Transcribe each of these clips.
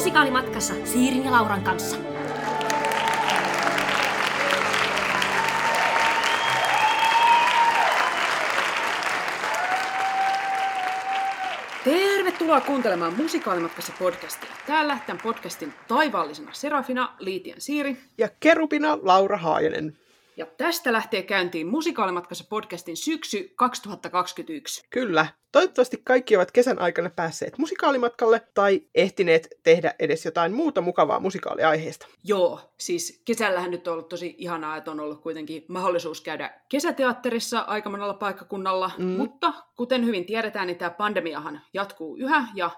musikaalimatkassa Siirin ja Lauran kanssa. Tervetuloa kuuntelemaan Musikaalimatkassa podcastia. Täällä tämän podcastin taivaallisena Serafina Liitien Siiri. Ja kerupina Laura Haajanen. Ja tästä lähtee käyntiin Musikaalimatkassa podcastin syksy 2021. Kyllä. Toivottavasti kaikki ovat kesän aikana päässeet musikaalimatkalle tai ehtineet tehdä edes jotain muuta mukavaa musikaaliaiheesta. Joo, siis kesällähän nyt on ollut tosi ihanaa, että on ollut kuitenkin mahdollisuus käydä kesäteatterissa aika monella paikkakunnalla, mm. mutta kuten hyvin tiedetään, niin tämä pandemiahan jatkuu yhä ja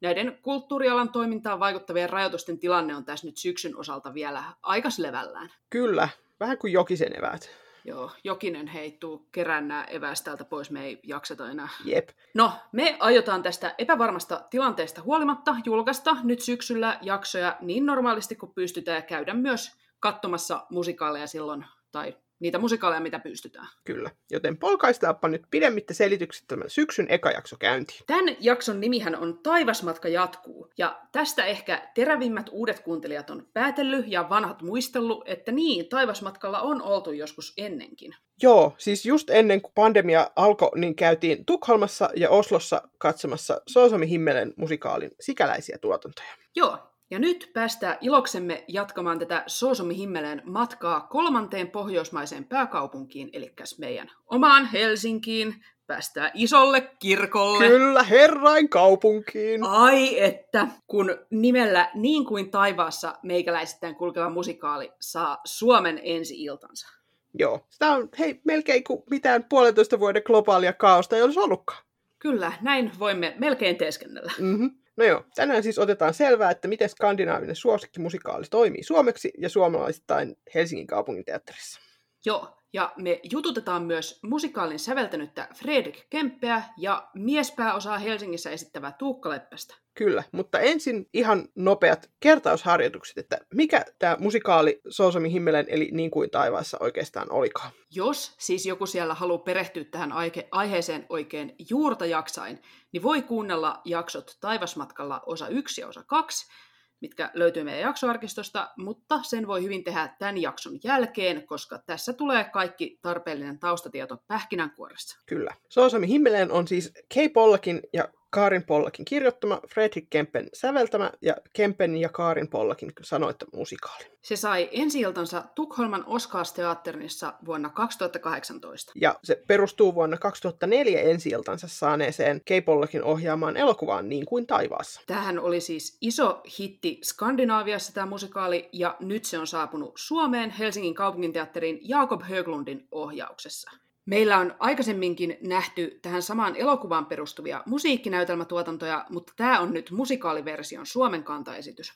näiden kulttuurialan toimintaan vaikuttavien rajoitusten tilanne on tässä nyt syksyn osalta vielä aikas levällään. Kyllä, vähän kuin jokisen eväät. Joo, jokinen heittuu kerään nämä evästä täältä pois, me ei jakseta enää. Jep. No, me aiotaan tästä epävarmasta tilanteesta huolimatta julkaista nyt syksyllä jaksoja niin normaalisti kuin pystytään ja käydä myös katsomassa musikaaleja silloin, tai niitä musikaaleja, mitä pystytään. Kyllä, joten polkaistaanpa nyt pidemmittä selitykset tämän syksyn eka jakso käyntiin. Tämän jakson nimihän on Taivasmatka jatkuu, ja tästä ehkä terävimmät uudet kuuntelijat on päätellyt ja vanhat muistellut, että niin, Taivasmatkalla on oltu joskus ennenkin. Joo, siis just ennen kuin pandemia alkoi, niin käytiin Tukholmassa ja Oslossa katsomassa Soosomi Himmelen musikaalin sikäläisiä tuotantoja. Joo, ja nyt päästään iloksemme jatkamaan tätä Soosomi Himmeleen matkaa kolmanteen pohjoismaiseen pääkaupunkiin, eli meidän omaan Helsinkiin. Päästään isolle kirkolle. Kyllä, herrain kaupunkiin. Ai että, kun nimellä Niin kuin taivaassa meikäläisittäin kulkeva musikaali saa Suomen ensi-iltansa. Joo, sitä on hei, melkein kuin mitään puolentoista vuoden globaalia kaosta ei olisi ollutkaan. Kyllä, näin voimme melkein teeskennellä. Mm-hmm. No joo, tänään siis otetaan selvää, että miten skandinaavinen suosikkimusikaali toimii suomeksi ja suomalaisittain Helsingin kaupunginteatterissa. Joo, ja me jututetaan myös musikaalin säveltänyttä Fredrik Kemppeä ja miespääosaa Helsingissä esittävää Tuukka Leppästä. Kyllä, mutta ensin ihan nopeat kertausharjoitukset, että mikä tämä musikaali Soosomi himmelen eli Niin kuin taivaassa oikeastaan olikaan. Jos siis joku siellä haluaa perehtyä tähän aihe- aiheeseen oikein juurta jaksain, niin voi kuunnella jaksot Taivasmatkalla osa 1 ja osa 2, mitkä löytyy meidän jaksoarkistosta, mutta sen voi hyvin tehdä tämän jakson jälkeen, koska tässä tulee kaikki tarpeellinen taustatieto pähkinänkuoressa. Kyllä. Soosomi himmeleen on siis Kay Pollakin ja Kaarin Pollakin kirjoittama, Fredrik Kempen säveltämä ja Kempen ja Kaarin Pollakin sanoittama musikaali. Se sai ensi Tukholman Oscarsteatterissa vuonna 2018. Ja se perustuu vuonna 2004 ensi saaneeseen Kay Pollakin ohjaamaan elokuvaan Niin kuin taivaassa. Tähän oli siis iso hitti Skandinaaviassa tämä musikaali, ja nyt se on saapunut Suomeen Helsingin kaupunginteatterin Jakob Höglundin ohjauksessa. Meillä on aikaisemminkin nähty tähän samaan elokuvaan perustuvia musiikkinäytelmätuotantoja, mutta tämä on nyt musikaaliversion Suomen kantaesitys.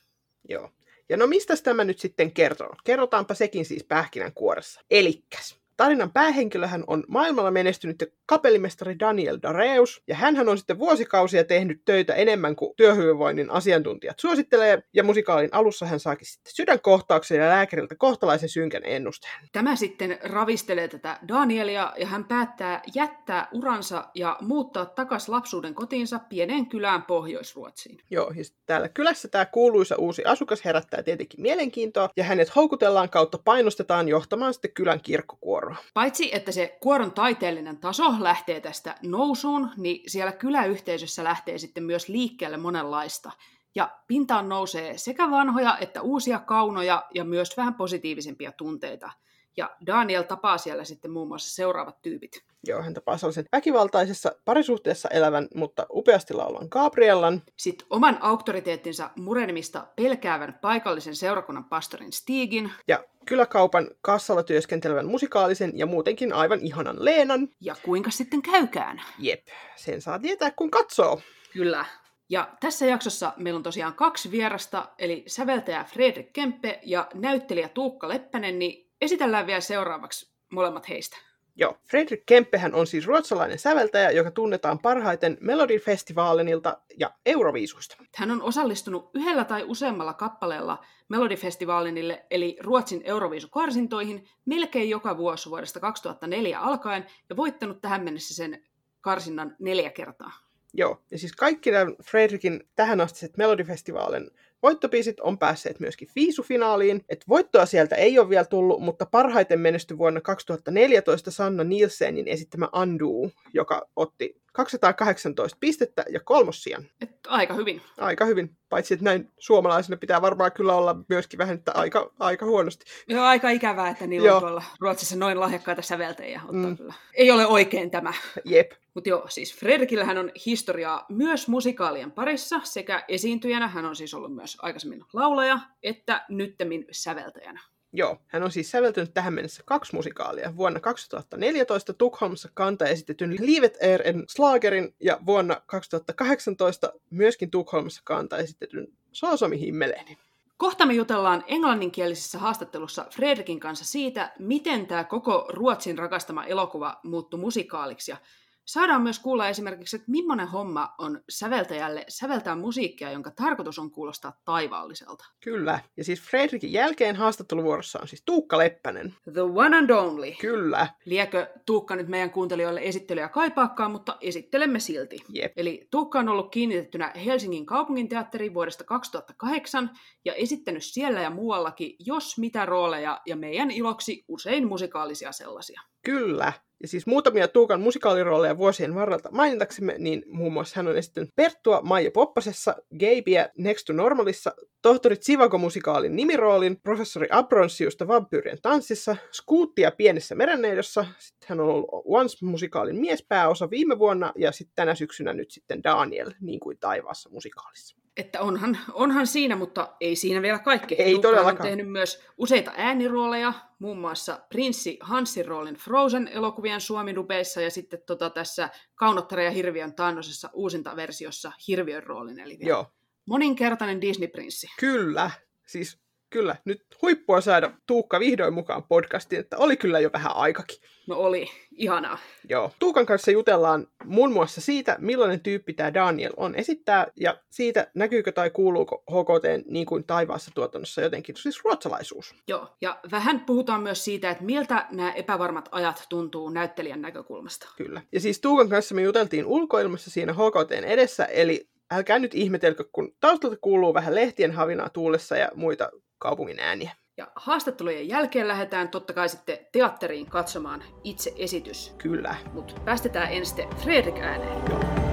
Joo. Ja no mistä tämä nyt sitten kertoo? Kerrotaanpa sekin siis pähkinänkuoressa. Elikkäs. Tarinan päähenkilöhän on maailmalla menestynyt kapellimestari Daniel Dareus, ja hän on sitten vuosikausia tehnyt töitä enemmän kuin työhyvinvoinnin asiantuntijat suosittelee, ja musikaalin alussa hän saakin sitten sydänkohtauksen ja lääkäriltä kohtalaisen synkän ennusteen. Tämä sitten ravistelee tätä Danielia, ja hän päättää jättää uransa ja muuttaa takas lapsuuden kotiinsa pieneen kylään Pohjois-Ruotsiin. Joo, ja täällä kylässä tämä kuuluisa uusi asukas herättää tietenkin mielenkiintoa, ja hänet houkutellaan kautta painostetaan johtamaan sitten kylän kirkkokuoroa kuoroa. Paitsi, että se kuoron taiteellinen taso lähtee tästä nousuun, niin siellä kyläyhteisössä lähtee sitten myös liikkeelle monenlaista. Ja pintaan nousee sekä vanhoja että uusia kaunoja ja myös vähän positiivisempia tunteita. Ja Daniel tapaa siellä sitten muun muassa seuraavat tyypit. Joo, hän tapaa sellaisen väkivaltaisessa parisuhteessa elävän, mutta upeasti laulan Gabriellan. Sitten oman auktoriteettinsa murenemista pelkäävän paikallisen seurakunnan pastorin Stigin. Ja kyläkaupan kassalla työskentelevän musikaalisen ja muutenkin aivan ihanan Leenan. Ja kuinka sitten käykään? Jep, sen saa tietää kun katsoo. Kyllä. Ja tässä jaksossa meillä on tosiaan kaksi vierasta, eli säveltäjä Fredrik Kempe ja näyttelijä Tuukka Leppänen, niin esitellään vielä seuraavaksi molemmat heistä. Joo, Fredrik Kemppehän on siis ruotsalainen säveltäjä, joka tunnetaan parhaiten Melodifestivaalinilta ja Euroviisuista. Hän on osallistunut yhdellä tai useammalla kappaleella Melodifestivaalinille eli Ruotsin Euroviisukarsintoihin melkein joka vuosi vuodesta 2004 alkaen ja voittanut tähän mennessä sen karsinnan neljä kertaa. Joo, ja siis kaikki nämä Fredrikin tähän asti Melodifestivaalin voittopiisit on päässeet myöskin Fiisu-finaaliin. Et voittoa sieltä ei ole vielä tullut, mutta parhaiten menesty vuonna 2014 Sanna Nielsenin esittämä Undo, joka otti 218 pistettä ja kolmossijan. Et aika hyvin. Aika hyvin, paitsi että näin suomalaisena pitää varmaan kyllä olla myöskin vähän että aika, aika huonosti. Joo, aika ikävää, että niillä Joo. on tuolla Ruotsissa noin lahjakkaita säveltäjiä. Mm. mm. kyllä. Ei ole oikein tämä. Jep, Mutta joo, siis Fredrikillähän on historiaa myös musikaalien parissa, sekä esiintyjänä, hän on siis ollut myös aikaisemmin laulaja, että nyttemmin säveltäjänä. Joo, hän on siis säveltänyt tähän mennessä kaksi musikaalia. Vuonna 2014 Tukholmassa kanta esitetyn Livet är Slagerin ja vuonna 2018 myöskin Tukholmassa kanta esitetyn Soosomi Himmelenin. Kohta me jutellaan englanninkielisessä haastattelussa Fredrikin kanssa siitä, miten tämä koko Ruotsin rakastama elokuva muuttui musikaaliksi. Ja saadaan myös kuulla esimerkiksi, että millainen homma on säveltäjälle säveltää musiikkia, jonka tarkoitus on kuulostaa taivaalliselta. Kyllä. Ja siis Fredrikin jälkeen haastatteluvuorossa on siis Tuukka Leppänen. The one and only. Kyllä. Liekö Tuukka nyt meidän kuuntelijoille esittelyä kaipaakaan, mutta esittelemme silti. Jep. Eli Tuukka on ollut kiinnitettynä Helsingin kaupungin teatteriin vuodesta 2008 ja esittänyt siellä ja muuallakin jos mitä rooleja ja meidän iloksi usein musikaalisia sellaisia. Kyllä. Ja siis muutamia Tuukan musikaalirooleja vuosien varrelta mainitaksemme, niin muun muassa hän on esittänyt Perttua Maija Poppasessa, Gabeä Next to Normalissa, tohtori Tsivago-musikaalin nimiroolin, professori Abronsiusta Vampyyrien tanssissa, Skuuttia Pienessä merenneidossa, sitten hän on ollut Once-musikaalin miespääosa viime vuonna, ja sitten tänä syksynä nyt sitten Daniel, niin kuin taivaassa musikaalissa. Että onhan, onhan siinä, mutta ei siinä vielä kaikki. Ei Tuukka on todellakaan. tehnyt myös useita äänirooleja, muun muassa Prinssi Hanssin roolin Frozen-elokuvien suomidubeissa ja sitten tota tässä Kaunottara ja Hirviön taannoisessa uusinta versiossa Hirviön roolin. Eli vielä Joo, moninkertainen Disney-prinssi. kyllä. Siis kyllä, nyt huippua saada Tuukka vihdoin mukaan podcastiin, että oli kyllä jo vähän aikakin. No oli, ihanaa. Joo. Tuukan kanssa jutellaan muun muassa siitä, millainen tyyppi tämä Daniel on esittää, ja siitä näkyykö tai kuuluuko HKT niin kuin taivaassa tuotannossa jotenkin, siis ruotsalaisuus. Joo, ja vähän puhutaan myös siitä, että miltä nämä epävarmat ajat tuntuu näyttelijän näkökulmasta. Kyllä. Ja siis Tuukan kanssa me juteltiin ulkoilmassa siinä HKTn edessä, eli älkää nyt ihmetelkö, kun taustalta kuuluu vähän lehtien havinaa tuulessa ja muita kaupungin ääniä. Ja haastattelujen jälkeen lähdetään totta kai sitten teatteriin katsomaan itse esitys. Kyllä. Mutta päästetään ensin Fredrik ääneen. Welcome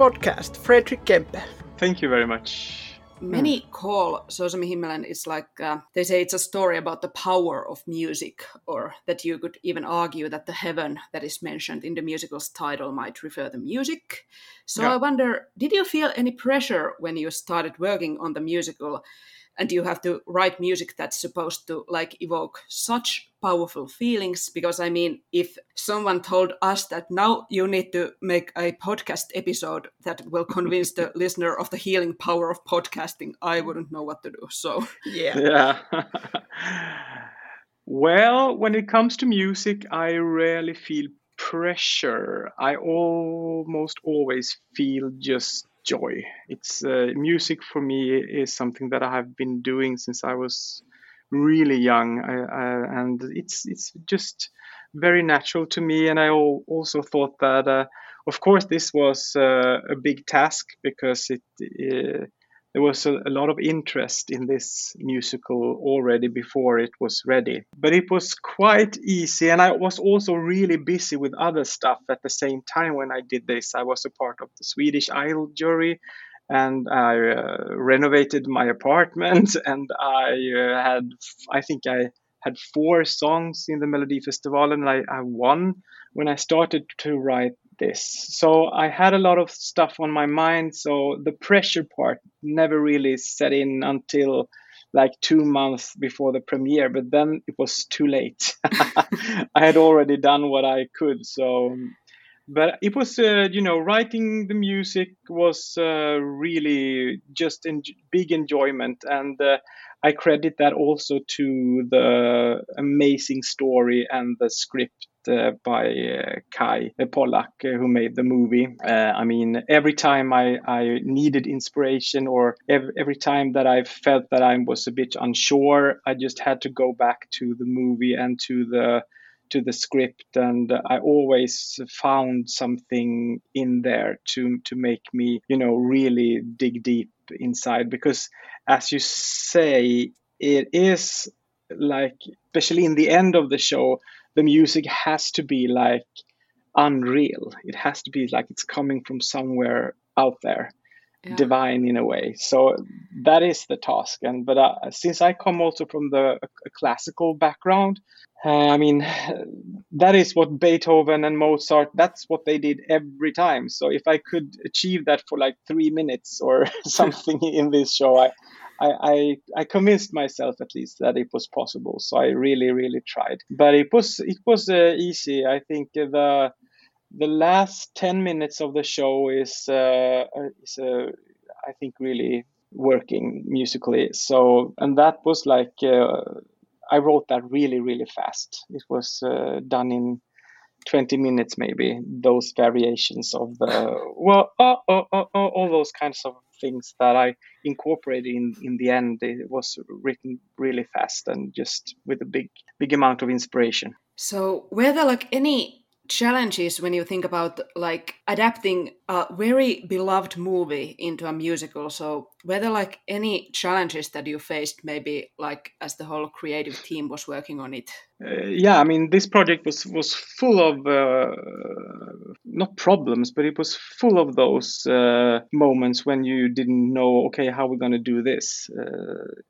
podcast, Fredrik Kempe. Thank you very much. Many call Sosami Himmelen is like, uh, they say it's a story about the power of music, or that you could even argue that the heaven that is mentioned in the musical's title might refer to music. So Yeah. I wonder, did you feel any pressure when you started working on the musical and you have to write music that's supposed to like evoke such powerful feelings because i mean if someone told us that now you need to make a podcast episode that will convince the listener of the healing power of podcasting i wouldn't know what to do so Yeah. Yeah. well, when it comes to music, I rarely feel pressure. I almost always feel just joy. It's uh, music for me is something that I have been doing since I was really young, I, uh, and it's it's just very natural to me. And I also thought that, uh, of course, this was uh, a big task because it. Uh, there was a, a lot of interest in this musical already before it was ready. But it was quite easy, and I was also really busy with other stuff at the same time when I did this. I was a part of the Swedish Idol jury, and I uh, renovated my apartment, and I uh, had, I think I had four songs in the Melody Festival, and I, I won when I started to write this. So I had a lot of stuff on my mind. So the pressure part never really set in until like two months before the premiere, but then it was too late. I had already done what I could. So but it was uh, you know writing the music was uh, really just en- big enjoyment and uh, i credit that also to the amazing story and the script uh, by uh, Kai Pollak, uh, who made the movie. I mean, every time I, I needed inspiration or every, every time that I felt that I was a bit unsure, I just had to go back to the movie and to the to the script and i always found something in there to to make me you know really dig deep inside. Because as you say it is like especially in the end of the show the music has to be like unreal. It has to be like it's coming from somewhere out there yeah. divine in a way so that is the task and but uh, since i come also from the a classical background uh, I mean, that is what Beethoven and Mozart, that's what they did every time. So if I could achieve that for like three minutes or something in this show, I, I, I, I, convinced myself at least that it was possible. So I really, really tried. But it was, it was uh, easy. I think the, the last 10 minutes of the show is, uh, is uh, I think, really working musically. So, and that was like, uh, I wrote that really, really fast. It was uh, done in 20 minutes, maybe. Those variations of the well, oh, oh, oh, all those kinds of things that I incorporated in in the end. It was written really fast and just with a big, big amount of inspiration. So, were there like any challenges when you think about like adapting a very beloved movie into a musical. So were there like any challenges that you faced maybe like as the whole creative team was working on it. Uh, yeah i mean this project was was full of uh, not problems but it was full of those uh, moments when you didn't know okay how we're going to do this. Uh,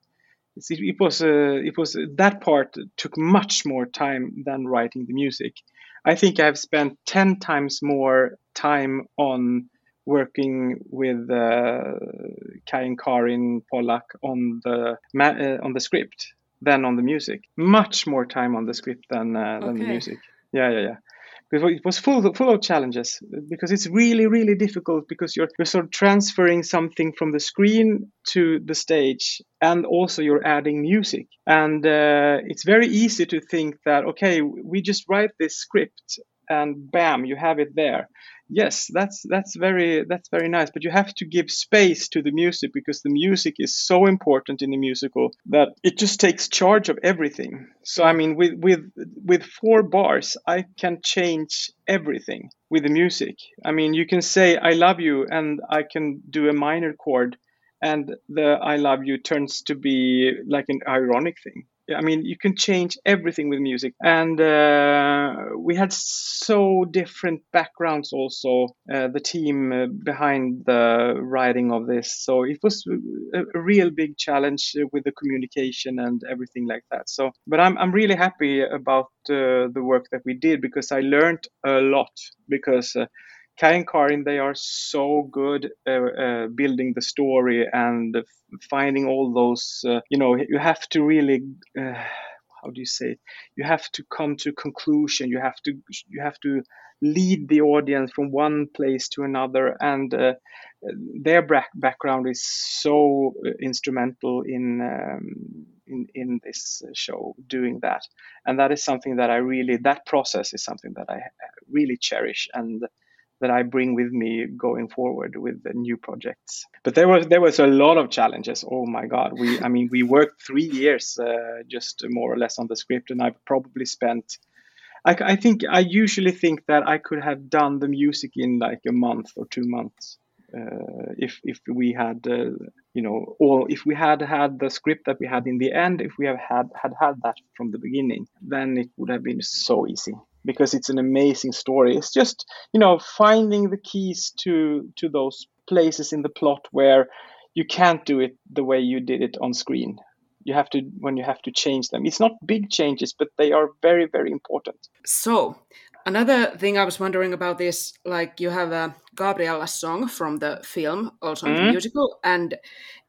it was uh, it was that part took much more time than writing the music I think I've spent 10 times more time on working with uh, Kai and Karin Pollak on the uh, on the script than on the music. Much more time on the script than uh, than okay. the music. Yeah, yeah, yeah because it was full of, full of challenges. Because it's really really difficult because you're you're sort of transferring something from the screen to the stage and also you're adding music. And uh, it's very easy to think that okay we just write this script and bam you have it there. Yes that's that's very that's very nice but you have to give space to the music because the music is so important in the musical that it just takes charge of everything. So i mean with with with four bars i can change everything with the music. I mean you can say i love you and i can do a minor chord and the i love you turns to be like an ironic thing I mean, you can change everything with music. And uh, we had so different backgrounds also, uh, the team uh, behind the writing of this. So it was a, real big challenge with the communication and everything like that. So, but I'm, I'm really happy about uh, the work that we did because I learned a lot because uh, Kai and Karin, they are so good uh, uh, building the story and finding all those. Uh, you know, you have to really. Uh, how do you say it? You have to come to conclusion. You have to. You have to lead the audience from one place to another, and uh, their background is so instrumental in. Um, in, in this show doing that and that is something that i really that process is something that i really cherish and that I bring with me going forward with the new projects. But there was there was a lot of challenges. Oh my God, we I mean we worked three years uh, just more or less on the script, and I've probably spent. I, I think I usually think that I could have done the music in like a month or two months. Uh, if if we had uh, you know or if we had had the script that we had in the end if we have had had had that from the beginning then it would have been so easy because it's an amazing story. It's just you know finding the keys to to those places in the plot where you can't do it the way you did it on screen. You have to when you have to change them. It's not big changes, but they are very very important. So another thing I was wondering about is like you have a Gabriella song from the film, also mm. the mm-hmm. musical, and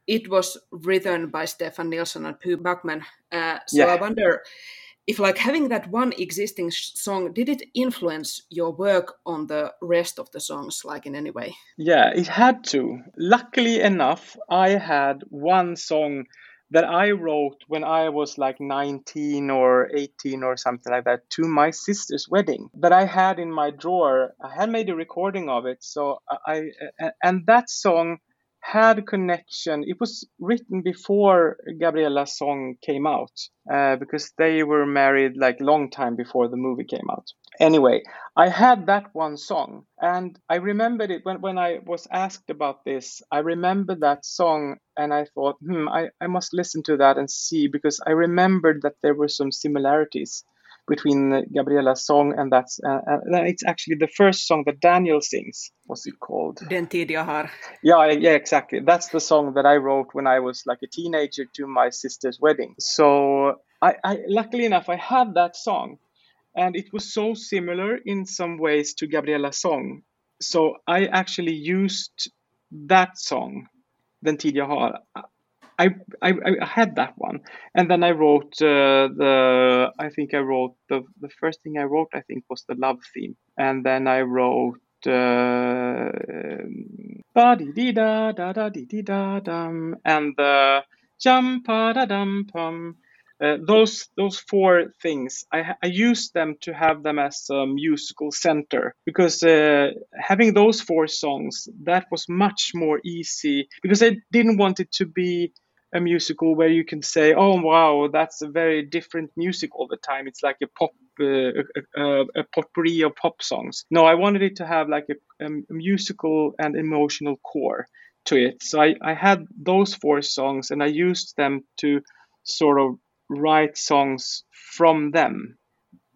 it was written by Stefan Nilsson and Pooh Buckman. Uh, so yeah. I wonder if like having that one existing song, did it influence your work on the rest of the songs, like in any way? Yeah, it had to. Luckily enough, I had one song that I wrote when I was like 19 or 18 or something like that to my sister's wedding that I had in my drawer. I had made a recording of it. So I, and that song had connection. It was written before Gabriella's song came out uh, because they were married like long time before the movie came out. Anyway, I had that one song and I remembered it when, when I was asked about this. I remembered that song and I thought, hmm, I, I must listen to that and see because I remembered that there were some similarities between Gabriella's song and that's uh, uh, it's actually the first song that Daniel sings. What's it called? Den tid jag har. Yeah, yeah, exactly. That's the song that I wrote when I was like a teenager to my sister's wedding. So I, I luckily enough I had that song, and it was so similar in some ways to Gabriella's song. So I actually used that song, Den tid jag har, I, I, I had that one, and then I wrote uh, the. I think I wrote the the first thing I wrote. I think was the love theme, and then I wrote. Uh, da da da da da dum and the jump da dum pum. Uh, those those four things I, I used them to have them as a musical center because uh, having those four songs that was much more easy because I didn't want it to be a musical where you can say, "Oh wow, that's a very different music all the time." It's like a pop, uh, a, a, potpourri of pop songs. No, I wanted it to have like a, a musical and emotional core to it. So I, I had those four songs, and I used them to sort of write songs from them,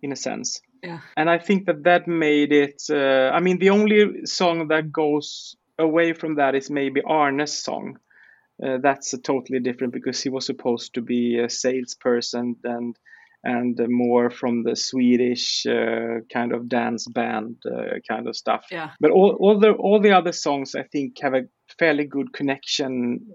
in a sense. Yeah. And I think that that made it. Uh, I mean, the only song that goes away from that is maybe Arne's song uh, that's totally different because he was supposed to be a salesperson and and more from the Swedish uh, kind of dance band uh, kind of stuff. Yeah. But all, all the all the other songs I think have a fairly good connection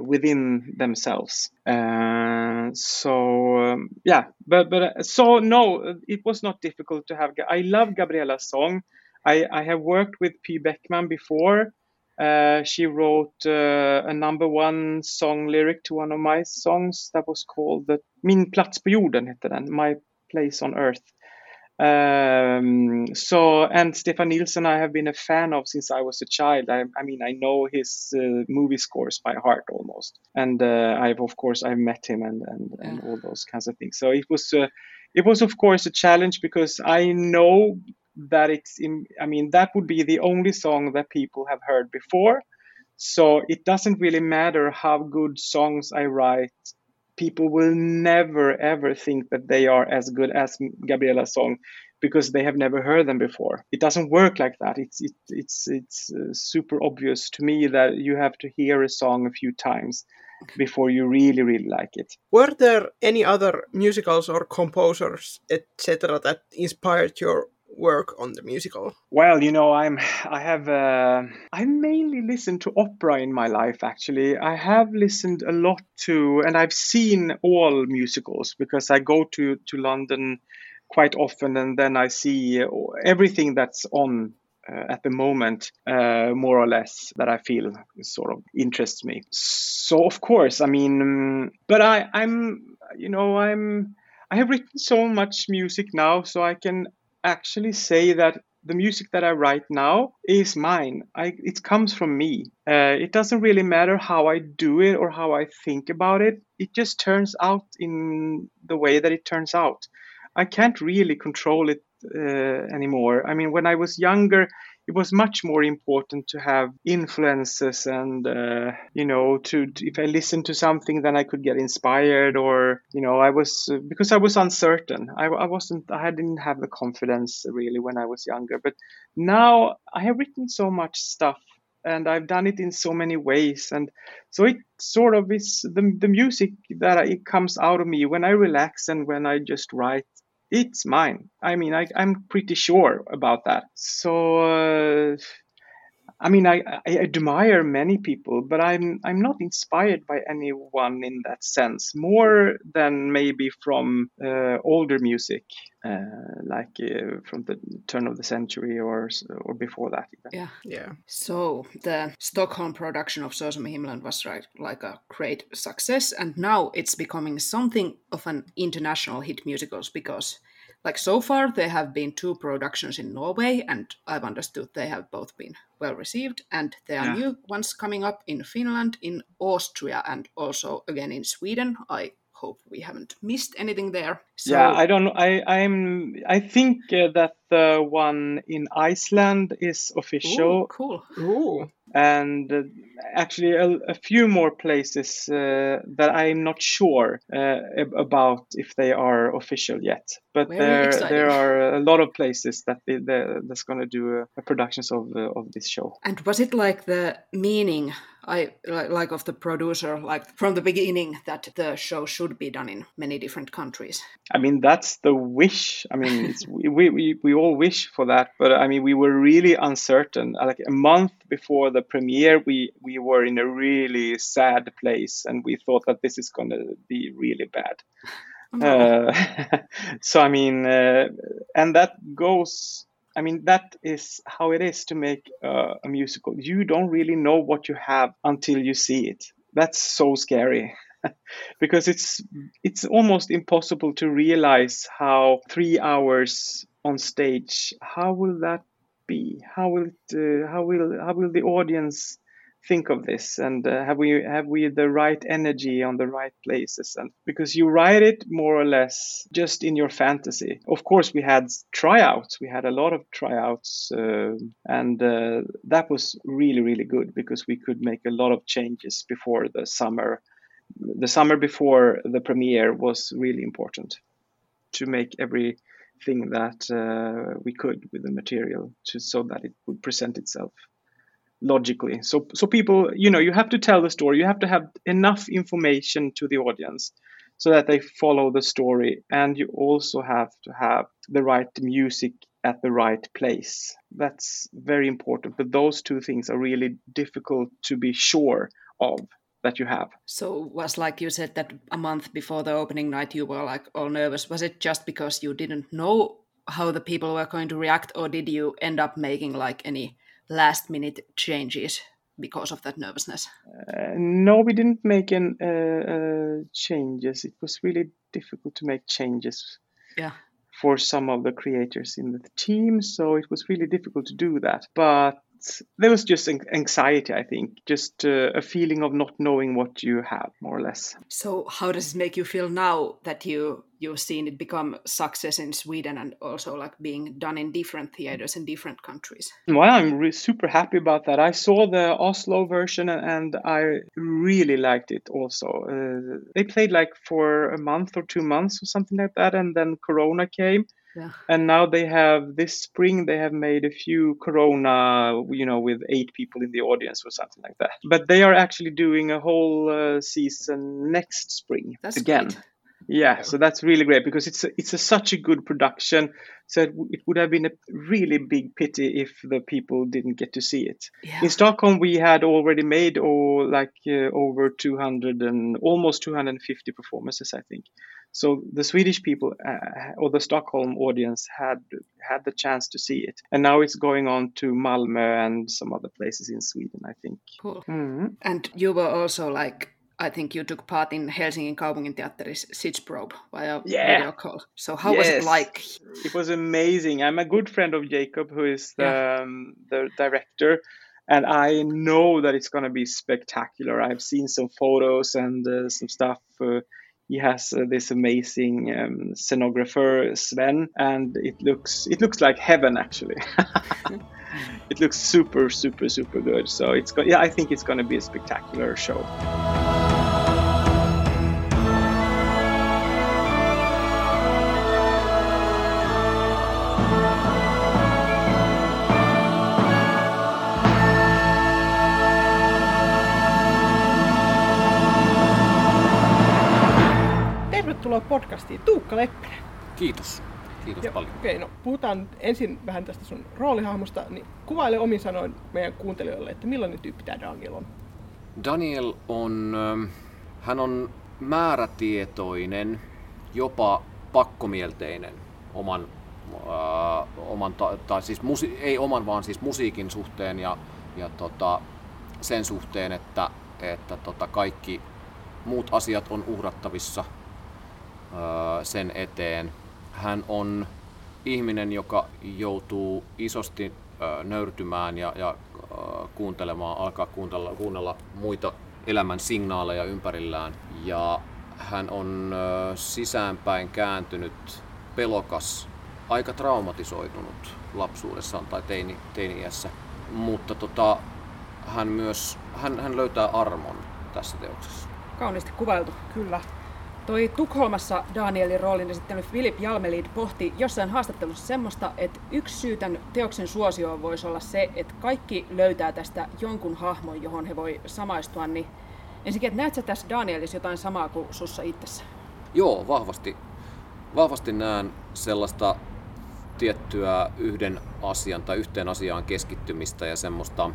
within themselves. Uh, so um, yeah, but but uh, so no, it was not difficult to have. I love Gabriela's song. I, I have worked with P. Beckman before, uh, she wrote uh, a number one song lyric to one of my songs that was called the, Min plats på jorden, hette den, My Place on Earth. Um, so, and Stefan Nilsson, I have been a fan of since I was a child. I, I mean, I know his uh, movie scores by heart almost, and uh, I've of course I've met him and and, and all those kinds of things. So it was, uh, it was of course a challenge because I know that it's in i mean that would be the only song that people have heard before so it doesn't really matter how good songs i write people will never ever think that they are as good as gabriella's song because they have never heard them before. It doesn't work like that. It's it, it's it's uh, super obvious to me that you have to hear a song a few times before you really really like it. Were there any other musicals or composers etc that inspired your work on the musical? Well, you know, I'm I have uh, I mainly listened to opera in my life. Actually, I have listened a lot to, and I've seen all musicals because I go to to London quite often, and then I see everything that's on uh, at the moment, uh, more or less, that I feel sort of interests me. So of course, I mean, but I, I'm, you know, I'm, I have written so much music now, so I can actually say that the music that I write now is mine. I, it comes from me. Uh, it doesn't really matter how I do it or how I think about it. It just turns out in the way that it turns out. I can't really control it uh, anymore. I mean, when I was younger, it was much more important to have influences and uh, you know to, to, if i listened to something then i could get inspired or you know i was uh, because i was uncertain. I, I wasn't i didn't have the confidence really when i was younger. But now i have written so much stuff and I've done it in so many ways. And so it sort of is the, the music that it comes out of me when I relax and when I just write it's mine. I mean, I, am pretty sure about that. So uh, I mean, I, I admire many people, but I'm I'm not inspired by anyone in that sense. More than maybe from uh, older music, uh, like uh, from the turn of the century or or before that. Even. Yeah. Yeah. So the Stockholm production of Så som i himlen was right, like a great success, and now it's becoming something of an international hit musicals because like so far there have been two productions in norway and i've understood they have both been well received and there are Yeah. new ones coming up in finland in austria and also again in sweden i hope we haven't missed anything there so yeah, I don't. I I'm. I think uh, that the one in Iceland is official. Ooh, cool Ooh. And uh, actually a, a few more places uh, that I'm not sure uh, about if they are official yet. But there there are a lot of places that they, that's going to do a, a productions of uh, of this show. And was it like the meaning, I like, like of the producer, like from the beginning, that the show should be done in many different countries? I mean that's the wish. I mean it's, we, we we all wish for that, but I mean we were really uncertain. Like a month before the premiere, we we were in a really sad place, and we thought that this is going to be really bad. Oh. Uh, so I mean, uh, and that goes. I mean, that is how it is to make uh, a musical. You don't really know what you have until you see it. That's so scary, because it's it's almost impossible to realize how three hours on stage. How will that be? How will it? Uh, how will how will the audience think of this and uh, have we have we the right energy on the right places and because you write it more or less just in your fantasy of course we had tryouts we had a lot of tryouts uh, and that was really really good because we could make a lot of changes before the summer the summer before the premiere was really important to make everything that uh, we could with the material to so that it would present itself logically. So so people you know you have to tell the story. You have to have enough information to the audience so that they follow the story. And you also have to have the right music at the right place. That's very important. But those two things are really difficult to be sure of that you have So was like you said that a month before the opening night you were like all nervous. Was it just because you didn't know how the people were going to react, or did you end up making like any last minute changes because of that nervousness? Uh, no, we didn't make any uh, uh, changes. It was really difficult to make changes Yeah. for some of the creators in the team, so it was really difficult to do that. But there was just an- anxiety, I think, just uh, a feeling of not knowing what you have, more or less. So how does it make you feel now that you you've seen it become success in Sweden and also like being done in different theaters in different countries? Well, I'm re- super happy about that. I saw the Oslo version and- and I really liked it also. Uh, they played like for a month or two months or something like that, and then Corona came. Yeah. And now they have this spring they have made a few Corona, you know, with eight people in the audience or something like that. But they are actually doing a whole uh, season next spring That's again. great. Yeah, so that's really great because it's a, it's a, such a good production. So it, w- it would have been a really big pity if the people didn't get to see it. Yeah. In Stockholm, we had already made oh, like uh, over 200 and almost 250 performances, I think. So the Swedish people uh, or the Stockholm audience had had the chance to see it, and now it's going on to Malmö and some other places in Sweden, I think. Cool. Mhm. And you were also like, I think you took part in Helsingin Kaupunginteatteris Sitzprobe via Yeah. video call. So how was it like? It was amazing. I'm a good friend of Jacob, who is the, um, the director, and I know that it's going to be spectacular. I've seen some photos and uh, some stuff. Uh, he has uh, this amazing um, scenographer Sven, and it looks it looks like heaven actually. it looks super super super good. So it's go- yeah, I think it's going to be a spectacular show. Tuukka Leppänen. Kiitos. Kiitos Joo, paljon. Okei, no puhutaan ensin vähän tästä sun roolihahmosta, niin kuvaile omin sanoin meidän kuuntelijoille, että millainen tyyppi tämä Daniel on. Daniel on, ähm, hän on määrätietoinen, jopa pakkomielteinen oman, äh, oman ta, tai siis musi, ei oman, vaan siis musiikin suhteen ja, ja tota, sen suhteen, että, että tota, kaikki muut asiat on uhrattavissa sen eteen. Hän on ihminen, joka joutuu isosti nöyrtymään ja, ja kuuntelemaan, alkaa kuuntella, kuunnella muita elämän signaaleja ympärillään. Ja hän on sisäänpäin kääntynyt, pelokas, aika traumatisoitunut lapsuudessaan tai teini, teini-iässä. Mutta tota, hän myös hän, hän löytää armon tässä teoksessa. Kauniisti kuvailtu. Kyllä. Toi Tukholmassa Danielin roolin esittänyt Philip Jalmelid pohti jossain haastattelussa semmoista, että yksi syy tämän teoksen suosioon voisi olla se, että kaikki löytää tästä jonkun hahmon, johon he voi samaistua. Niin ensinnäkin, että näetkö tässä Danielissa jotain samaa kuin sussa itsessä? Joo, vahvasti, vahvasti näen sellaista tiettyä yhden asian tai yhteen asiaan keskittymistä ja semmoista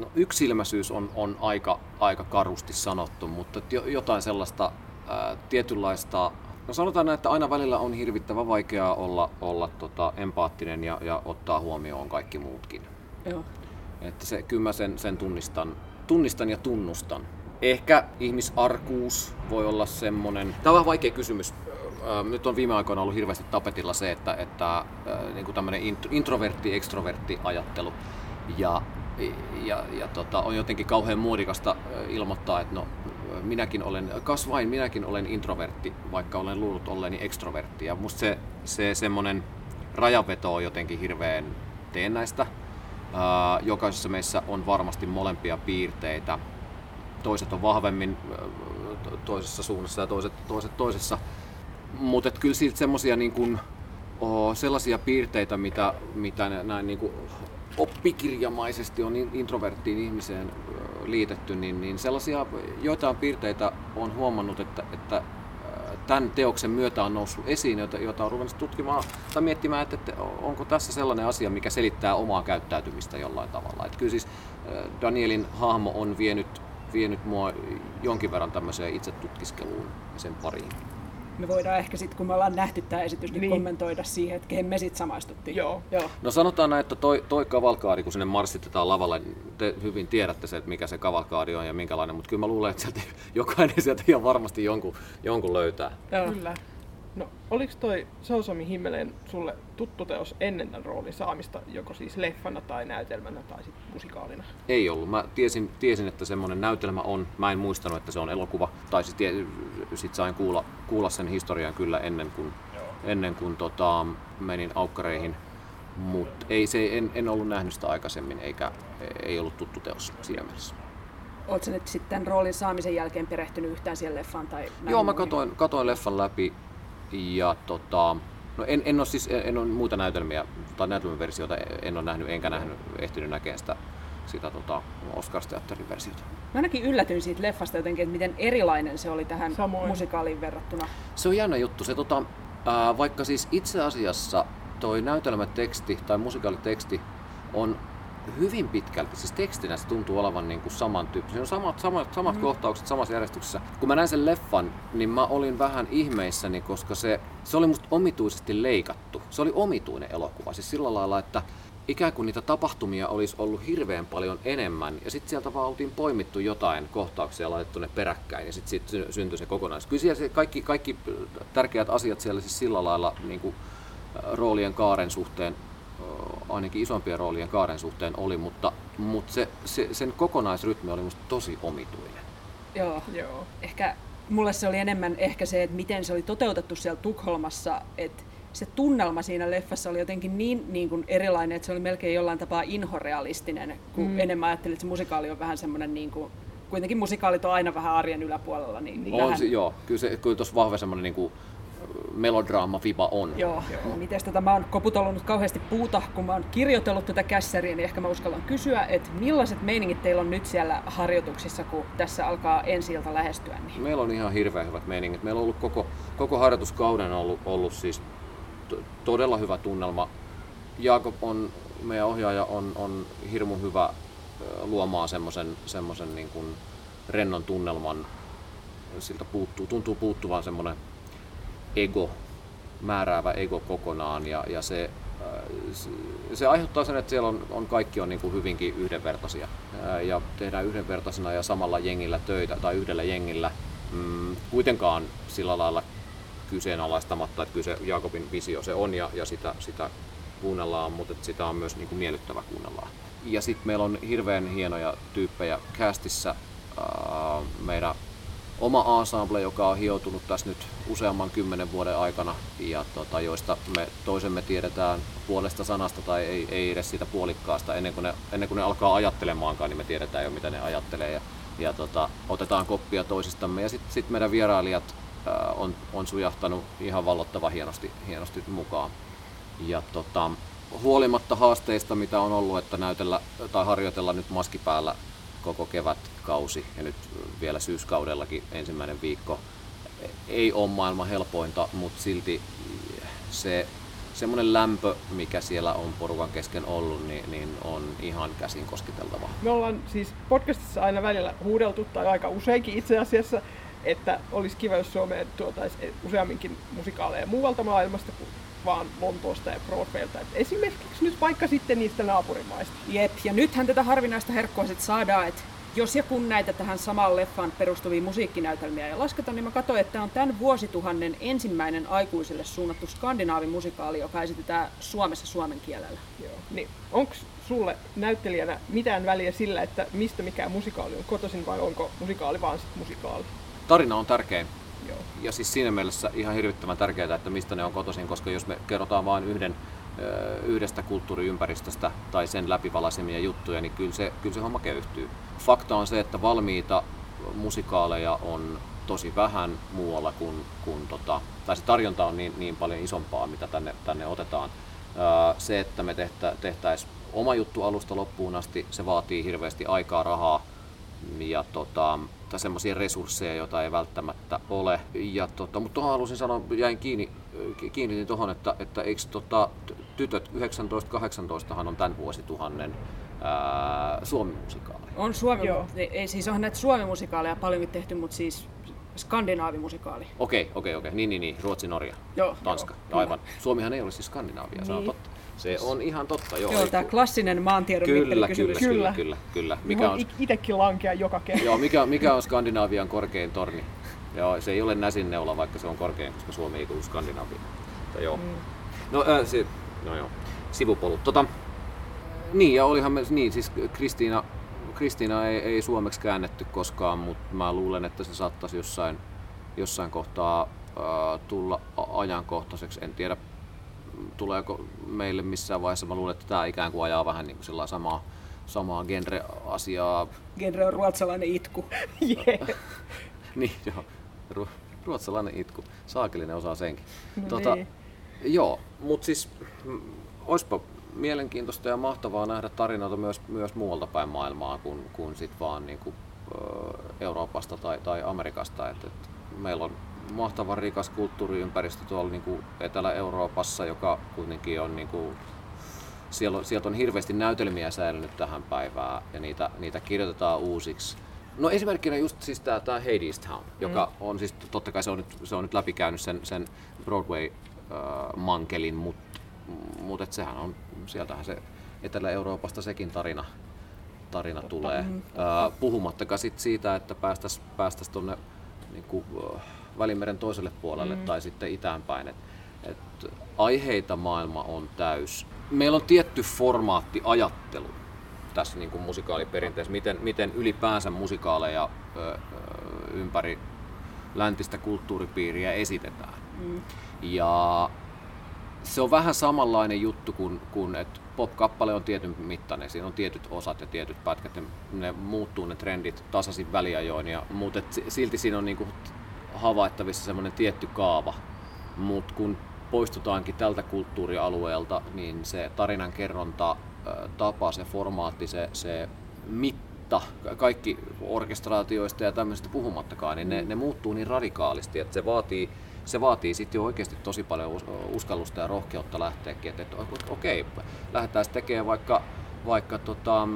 no, yksilmäisyys on, on aika, aika karusti sanottu, mutta jo- jotain sellaista ää, tietynlaista, no sanotaan näin, että aina välillä on hirvittävän vaikeaa olla, olla tota, empaattinen ja, ja ottaa huomioon kaikki muutkin. Joo. Että se, kyllä mä sen, sen tunnistan, tunnistan ja tunnustan. Ehkä ihmisarkuus voi olla semmonen... Tämä on vähän vaikea kysymys. Ö, Nyt on viime aikoina ollut hirveästi tapetilla se, että, että niin tämmöinen introvertti-extrovertti ajattelu. Ja, ja, ja tota, on jotenkin kauhean muodikasta ilmoittaa, että no, minäkin olen, kas vain, minäkin olen introvertti, vaikka olen luullut olleeni extrovertti. Ja musta se, se semmoinen rajanveto on jotenkin hirveän teennäistä. Jokaisessa meissä on varmasti molempia piirteitä. Toiset on vahvemmin toisessa suunnassa ja toiset, toiset toisessa. Mutta kyllä siitä semmoisia niin kuin, o, sellaisia piirteitä, mitä, mitä näin niin oppikirjamaisesti on in- introverttiin ihmiseen liitetty, niin, niin sellaisia joitain piirteitä on huomannut, että, että ää, tämän teoksen myötä on noussut esiin, jota, jota on ruvennut tutkimaan tai miettimään, että, että onko tässä sellainen asia, mikä selittää omaa käyttäytymistä jollain tavalla. Että kyllä siis ää, Danielin hahmo on vienyt, vienyt mua jonkin verran tämmöiseen itsetutkiskeluun ja sen pariin. Me voidaan ehkä sitten, kun me ollaan nähty tämä esitys, niin, Niin. kommentoida siihen, että kehen me sitten samaistuttiin. Joo. Joo. No sanotaan näin, että toi, toi kavalkaadi, kun sinne marssitetaan lavalle, niin te hyvin tiedätte se, että mikä se kavalkaadi on ja minkälainen, mutta kyllä mä luulen, että sieltä, jokainen sieltä ihan varmasti jonkun, jonkun löytää. Joo. Kyllä. No, oliko toi Sousomi Himmeleen sulle tuttu teos ennen tämän roolin saamista, joko siis leffana tai näytelmänä tai sitten musikaalina? Ei ollut. Mä tiesin, tiesin että semmoinen näytelmä on. Mä en muistanut, että se on elokuva. Tai siis tie, sit sain kuulla, kuulla sen historian kyllä ennen kuin, ennen kuin tota, menin aukkareihin. Mutta ei, se, en, en ollut nähnyt sitä aikaisemmin, eikä ei ollut tuttu teos siinä mielessä. Oletko nyt sitten roolin saamisen jälkeen perehtynyt yhtään siihen leffaan? Tai Joo, mä katoin, katoin leffan läpi ja tota, no en, en ole siis, en, en ole muita näytelmiä tai näytelmäversioita en ole nähnyt, enkä nähnyt, ehtinyt näkemään sitä, sitä tota, Oscars-teatterin versiota. Mä ainakin yllätyin siitä leffasta jotenkin, että miten erilainen se oli tähän Samoin. musikaaliin verrattuna. Se on jännä juttu. Se, tota, ää, vaikka siis itse asiassa toi näytelmäteksti tai musikaaliteksti on hyvin pitkälti, siis tekstinä se tuntuu olevan niin kuin samantyyppinen. On samat, samat, samat mm. kohtaukset samassa järjestyksessä. Kun mä näin sen leffan, niin mä olin vähän ihmeissäni, koska se, se oli musta omituisesti leikattu. Se oli omituinen elokuva. Siis sillä lailla, että ikään kuin niitä tapahtumia olisi ollut hirveän paljon enemmän, ja sitten sieltä vaan oltiin poimittu jotain kohtauksia ja laitettu ne peräkkäin, ja sitten sy- syntyi se kokonaisuus. Kyllä siellä se kaikki, kaikki tärkeät asiat siellä siis sillä lailla niin kuin, roolien kaaren suhteen, ainakin isompien roolien kaaren suhteen oli, mutta, mutta se, se, sen kokonaisrytmi oli musta tosi omituinen. Joo. Joo. Ehkä mulle se oli enemmän ehkä se, että miten se oli toteutettu siellä Tukholmassa, että se tunnelma siinä leffassa oli jotenkin niin, niin kuin erilainen, että se oli melkein jollain tapaa inhorealistinen, kun mm. enemmän ajattelin, että se musikaali on vähän semmoinen, niin kuin, kuitenkin musikaalit on aina vähän arjen yläpuolella. Niin, niin On, vähän, se, joo, kyllä, se, kyllä tuossa vahva semmoinen niin kuin, melodraama-viba on. Joo, joo. Mites tota, mä oon koputellut nyt kauheasti puuta, kun mä oon kirjoitellut tätä kässäriä, niin ehkä mä uskallan kysyä, että millaiset meiningit teillä on nyt siellä harjoituksissa, kun tässä alkaa ensi ilta lähestyä? Niin? Meillä on ihan hirveän hyvät meiningit. Meillä on ollut koko, koko harjoituskauden ollut, ollut siis t- todella hyvä tunnelma. Jaakob on, meidän ohjaaja on, on hirmu hyvä luomaan semmoisen semmoisen niin kuin rennon tunnelman. Siltä puuttuu, tuntuu puuttuvan semmoinen ego, määräävä ego kokonaan ja, ja se, se aiheuttaa sen, että siellä on, on kaikki on niin kuin hyvinkin yhdenvertaisia ja tehdään yhdenvertaisena ja samalla jengillä töitä tai yhdellä jengillä. Mm, kuitenkaan sillä lailla kyseenalaistamatta, että kyllä se Jaakobin visio se on ja, ja sitä, sitä kuunnellaan, mutta sitä on myös niin kuin miellyttävä kuunnellaan. Ja sitten meillä on hirveän hienoja tyyppejä castissa. meidän oma ensemble, joka on hioutunut tässä nyt useamman kymmenen vuoden aikana. Ja tota, joista me toisemme tiedetään puolesta sanasta tai ei, ei edes siitä puolikkaasta. Ennen kuin, ne, ennen kuin ne alkaa ajattelemaankaan, niin me tiedetään jo mitä ne ajattelee. Ja, ja tota, otetaan koppia toisistamme. Ja sitten sit meidän vierailijat ää, on, on sujahtanut ihan vallottava hienosti, hienosti mukaan. Ja tota, huolimatta haasteista, mitä on ollut, että näytellä tai harjoitella nyt maski päällä koko kevätkausi ja nyt vielä syyskaudellakin ensimmäinen viikko, ei ole maailman helpointa, mutta silti se semmoinen lämpö, mikä siellä on porukan kesken ollut, niin, niin on ihan käsin kosketeltava. Me ollaan siis podcastissa aina välillä huudeltu, tai aika useinkin itse asiassa, että olisi kiva, jos Suomeen tuotaisiin useamminkin musikaaleja muualta maailmasta kuin vaan Lontoosta ja Broadwaylta. Et esimerkiksi nyt vaikka sitten niistä naapurimaista. Jep, ja nythän tätä harvinaista herkkua sit saadaan, että jos ja kun näitä tähän samaan leffaan perustuvia musiikkinäytelmiä ja lasketaan, niin mä katsoin, että tämä on tämän vuosituhannen ensimmäinen aikuisille suunnattu skandinaavimusikaali, joka esitetään Suomessa suomen kielellä. Joo. Niin, onko sulle näyttelijänä mitään väliä sillä, että mistä mikään musikaali on kotoisin vai onko musikaali vaan sit musikaali? Tarina on tärkein. Joo. Ja siis siinä mielessä ihan hirvittävän tärkeää, että mistä ne on kotoisin, koska jos me kerrotaan vain yhden, yhdestä kulttuuriympäristöstä tai sen läpivalaisemia juttuja, niin kyllä se, kyllä se homma köyhtyy. Fakta on se, että valmiita musikaaleja on tosi vähän muualla kuin, kuin tota, tai se tarjonta on niin, niin paljon isompaa, mitä tänne, tänne otetaan. Se, että me tehtä, tehtäisiin oma juttu alusta loppuun asti, se vaatii hirveästi aikaa, rahaa ja tota, tai semmoisia resursseja, joita ei välttämättä ole. Ja tota, mutta tuohon halusin sanoa, jäin kiinni, kiinnitin tuohon, että, että eikö tota, tytöt 19-18 on tämän vuosituhannen suomi-musikaali? On Suomi, Joo. ei siis on näitä suomi-musikaaleja paljonkin tehty, mutta siis skandinaavimusikaali. Okei, okei, okei. Niin, niin, niin. Ruotsi, Norja, Joo, Tanska. Joo, Aivan. Suomihan ei ole siis Skandinaavia, niin. se on niin. totta. Se on ihan totta, joo. Joo, tämä klassinen maantiedon kyllä, kyllä, kyllä, kyllä, kyllä. Mikä on... itsekin lankea joka kerta. Joo, mikä, mikä on Skandinaavian korkein torni? Joo, se ei ole Näsinneula, vaikka se on korkein, koska Suomi ei kuulu Skandinaaviaan. Mutta joo. Mm. No, äh, se, no joo, sivupolut. Tota, niin, ja olihan me, niin, siis Kristiina, Kristiina ei, ei suomeksi käännetty koskaan, mutta mä luulen, että se saattaisi jossain, jossain kohtaa äh, tulla ajankohtaiseksi. En tiedä, tuleeko meille missään vaiheessa. Mä luulen, että tämä ikään kuin ajaa vähän niin kuin samaa, samaa genre-asiaa. Genre on ruotsalainen itku. yeah. niin, joo. Ru- ruotsalainen itku. Saakelinen osaa senkin. No tota, niin. Joo, mutta siis mm, olisipa mielenkiintoista ja mahtavaa nähdä tarinoita myös, myös muualta päin maailmaa kuin, kuin sit vaan niin kuin, Euroopasta tai, tai Amerikasta. Et, et meillä on mahtavan rikas kulttuuriympäristö tuolla niin kuin Etelä-Euroopassa, joka kuitenkin on niin kuin, siellä on, sieltä on hirveästi näytelmiä säilynyt tähän päivään ja niitä, niitä kirjoitetaan uusiksi. No esimerkkinä just siis tämä, tämä Hades Town, joka mm. on siis totta kai se on nyt, se on nyt läpikäynyt sen, sen Broadway-mankelin, äh, mutta mut et sehän on, sieltähän se Etelä-Euroopasta sekin tarina, tarina totta, tulee. Mm. Äh, puhumattakaan sit siitä, että päästäisiin päästäis tuonne niin kuin, uh, Välimeren toiselle puolelle mm. tai sitten itäänpäin. Et, et aiheita maailma on täys. Meillä on tietty formaatti ajattelu tässä niin kuin musikaaliperinteessä, miten, miten ylipäänsä musikaaleja ö, ö, ympäri läntistä kulttuuripiiriä esitetään. Mm. Ja se on vähän samanlainen juttu kuin, kuin että pop-kappale on tietyn mittainen, siinä on tietyt osat ja tietyt pätkät, ja ne muuttuu ne trendit tasaisin väliajoin, ja, mutta silti siinä on niinku havaittavissa semmoinen tietty kaava, mutta kun poistutaankin tältä kulttuurialueelta, niin se tarinan kerronta, tapa, se formaatti, se, se mitta, kaikki orkestraatioista ja tämmöistä puhumattakaan, niin ne, ne muuttuu niin radikaalisti, että se vaatii, se vaatii sitten jo oikeasti tosi paljon uskallusta ja rohkeutta lähteäkin, että, että okei, lähdetään tekemään vaikka vaikka tota,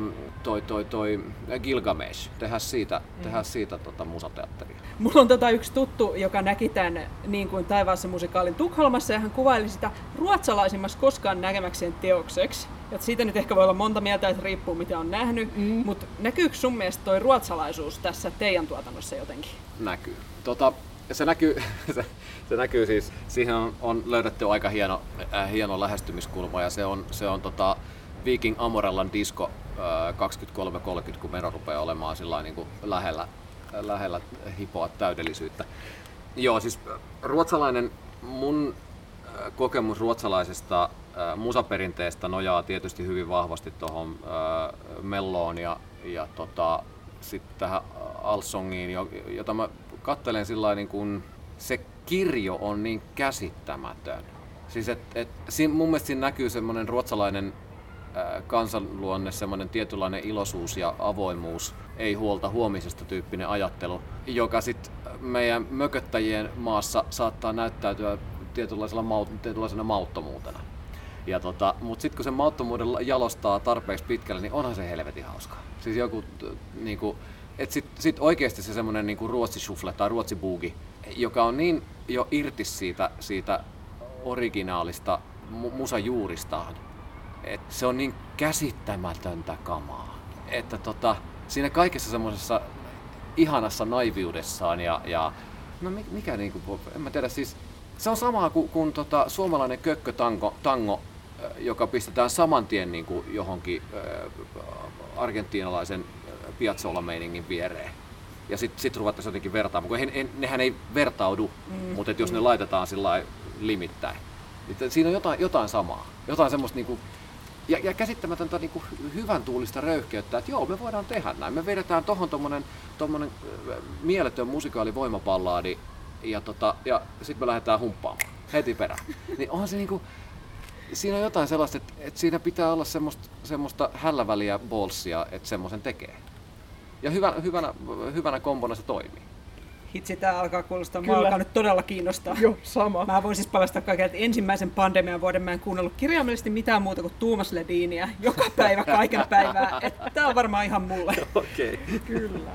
toi, toi, toi Gilgamesh, tehdään siitä, mm. tehdään siitä tota, musateatteria. Mulla on tota yksi tuttu, joka näki tämän niin kuin Taivaassa musikaalin Tukholmassa ja hän kuvaili sitä ruotsalaisimmassa koskaan näkemäkseen teokseksi. Et siitä nyt ehkä voi olla monta mieltä, että riippuu mitä on nähnyt, mm. mutta näkyykö sun mielestä toi ruotsalaisuus tässä teidän tuotannossa jotenkin? Näkyy. Tota, se näkyy, se, se näkyy siis, siihen on, on löydetty aika hieno, äh, hieno lähestymiskulma ja se on, se on tota, Viking Amorellan disco äh, 23.30, kun meno rupeaa olemaan sillä niin kuin lähellä, lähellä hipoa täydellisyyttä. Joo, siis ruotsalainen, mun äh, kokemus ruotsalaisesta äh, musaperinteestä nojaa tietysti hyvin vahvasti tuohon äh, melloon ja, ja tota, sitten tähän Alsongiin, jota mä kattelen sillä niin kuin se kirjo on niin käsittämätön. Siis et, et, siinä, mun mielestä siinä näkyy semmoinen ruotsalainen kansanluonne, semmoinen tietynlainen iloisuus ja avoimuus, ei huolta huomisesta tyyppinen ajattelu, joka sitten meidän mököttäjien maassa saattaa näyttäytyä tietynlaisella maut, tietynlaisena mauttomuutena. Ja tota, mutta sitten kun se mauttomuuden jalostaa tarpeeksi pitkälle, niin onhan se helvetin hauskaa. Siis joku, niinku, että sitten sit oikeasti se semmoinen niinku ruotsishuffle tai ruotsibuugi, joka on niin jo irti siitä, siitä originaalista mu- musajuuristaan, et se on niin käsittämätöntä kamaa, että tota, siinä kaikessa semmoisessa ihanassa naiviudessaan ja, ja no mikä niinku, en mä tiedä siis, se on samaa kuin, kuin tota, suomalainen kökkötango, tango, joka pistetään saman tien niin kuin johonkin äh, argentiinalaisen Piazzolla-meiningin viereen. Ja sitten sit ruvettaisiin jotenkin vertaamaan, kun he, he, nehän ei vertaudu, mm. mutta jos ne laitetaan sillä limittäin. Niin siinä on jotain, jotain samaa, jotain semmoista niinku ja, ja käsittämätöntä niin kuin hyvän tuulista röyhkeyttä, että joo, me voidaan tehdä näin. Me vedetään tohon tommonen, tommonen mieletön musikaalivoimapallaadi ja, tota, ja sitten me lähdetään humppaamaan heti perään. Niin onhan se niinku, siinä on jotain sellaista, että, että siinä pitää olla semmoista, semmoista hälläväliä bolsia, että semmoisen tekee. Ja hyvä, hyvänä, hyvänä kombona se toimii. Hitsi, tämä alkaa kuulostaa, Kyllä. alkaa nyt todella kiinnostaa. Joo, sama. Mä voin siis paljastaa kaikille, että ensimmäisen pandemian vuoden mä en kuunnellut kirjaimellisesti mitään muuta kuin Tuumas Lediniä joka päivä, kaiken päivää. Tämä on varmaan ihan mulle. Okei. Okay. Kyllä.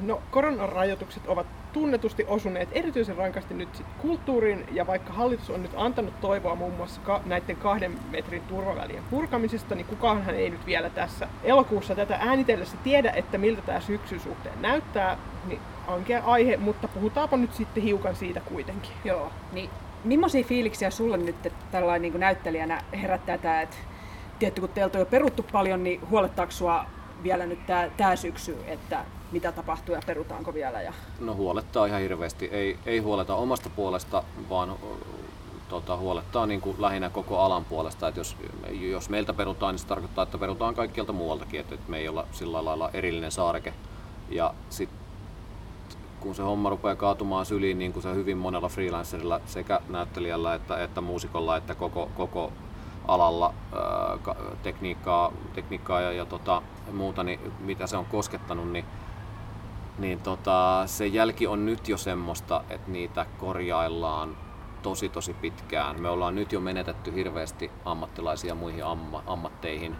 No, koronarajoitukset ovat tunnetusti osuneet erityisen rankasti nyt kulttuuriin, ja vaikka hallitus on nyt antanut toivoa muun muassa ka- näiden kahden metrin turvavälien purkamisesta, niin kukaanhan ei nyt vielä tässä elokuussa tätä äänitellessä tiedä, että miltä tämä syksyn suhteen näyttää, niin ankea aihe, mutta puhutaanpa nyt sitten hiukan siitä kuitenkin. Joo, niin millaisia fiiliksiä sulle nyt tällainen niin näyttelijänä herättää tämä, että tietty kun teiltä on jo peruttu paljon, niin huolettaako sua vielä nyt tämä syksy, että mitä tapahtuu ja perutaanko vielä? Ja... No huolettaa ihan hirveästi. Ei, ei huoleta omasta puolesta, vaan tota, huolettaa niin kuin lähinnä koko alan puolesta. Et jos, jos meiltä perutaan, niin se tarkoittaa, että perutaan kaikkialta muualtakin, että, että me ei olla sillä lailla erillinen saareke. Ja sit, kun se homma rupeaa kaatumaan syliin, niin kuin se hyvin monella freelancerilla, sekä näyttelijällä että, että muusikolla, että koko, koko alalla ää, tekniikkaa, tekniikkaa ja, ja tota, muuta, niin mitä se on koskettanut, niin niin tota, se jälki on nyt jo semmoista, että niitä korjaillaan tosi tosi pitkään. Me ollaan nyt jo menetetty hirveästi ammattilaisia muihin amma, ammatteihin.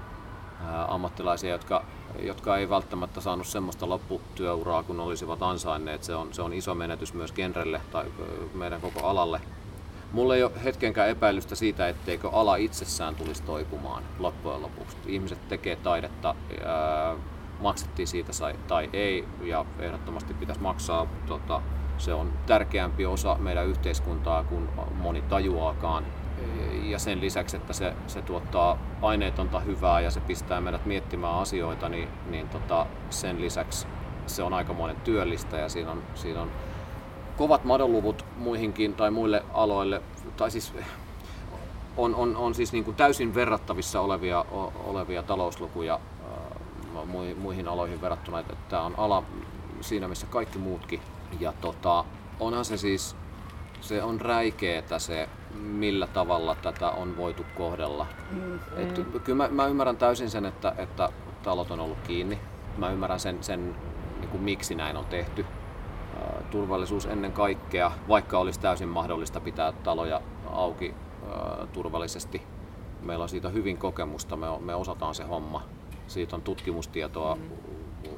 Ää, ammattilaisia, jotka, jotka ei välttämättä saanut semmoista lopputyöuraa, kun olisivat ansainneet. Se on, se on iso menetys myös genrelle tai meidän koko alalle. Mulla ei ole hetkenkään epäilystä siitä, etteikö ala itsessään tulisi toipumaan loppujen lopuksi. Ihmiset tekee taidetta, ää, maksettiin siitä tai ei, ja ehdottomasti pitäisi maksaa. Tota, se on tärkeämpi osa meidän yhteiskuntaa kuin moni tajuaakaan. Ja sen lisäksi, että se, se tuottaa aineetonta hyvää ja se pistää meidät miettimään asioita, niin, niin tota, sen lisäksi se on aikamoinen työllistä ja siinä on, siinä on kovat madonluvut muihinkin tai muille aloille, tai siis on, on, on siis niin kuin täysin verrattavissa olevia, olevia talouslukuja muihin aloihin verrattuna, että tämä on ala siinä missä kaikki muutkin. Ja tota, onhan se siis, se on räikeetä se, millä tavalla tätä on voitu kohdella. Mm. Et, kyllä mä, mä ymmärrän täysin sen, että, että talot on ollut kiinni. Mä ymmärrän sen, sen niin kuin miksi näin on tehty. turvallisuus ennen kaikkea, vaikka olisi täysin mahdollista pitää taloja auki turvallisesti. Meillä on siitä hyvin kokemusta, me, me osataan se homma. Siitä on tutkimustietoa mm.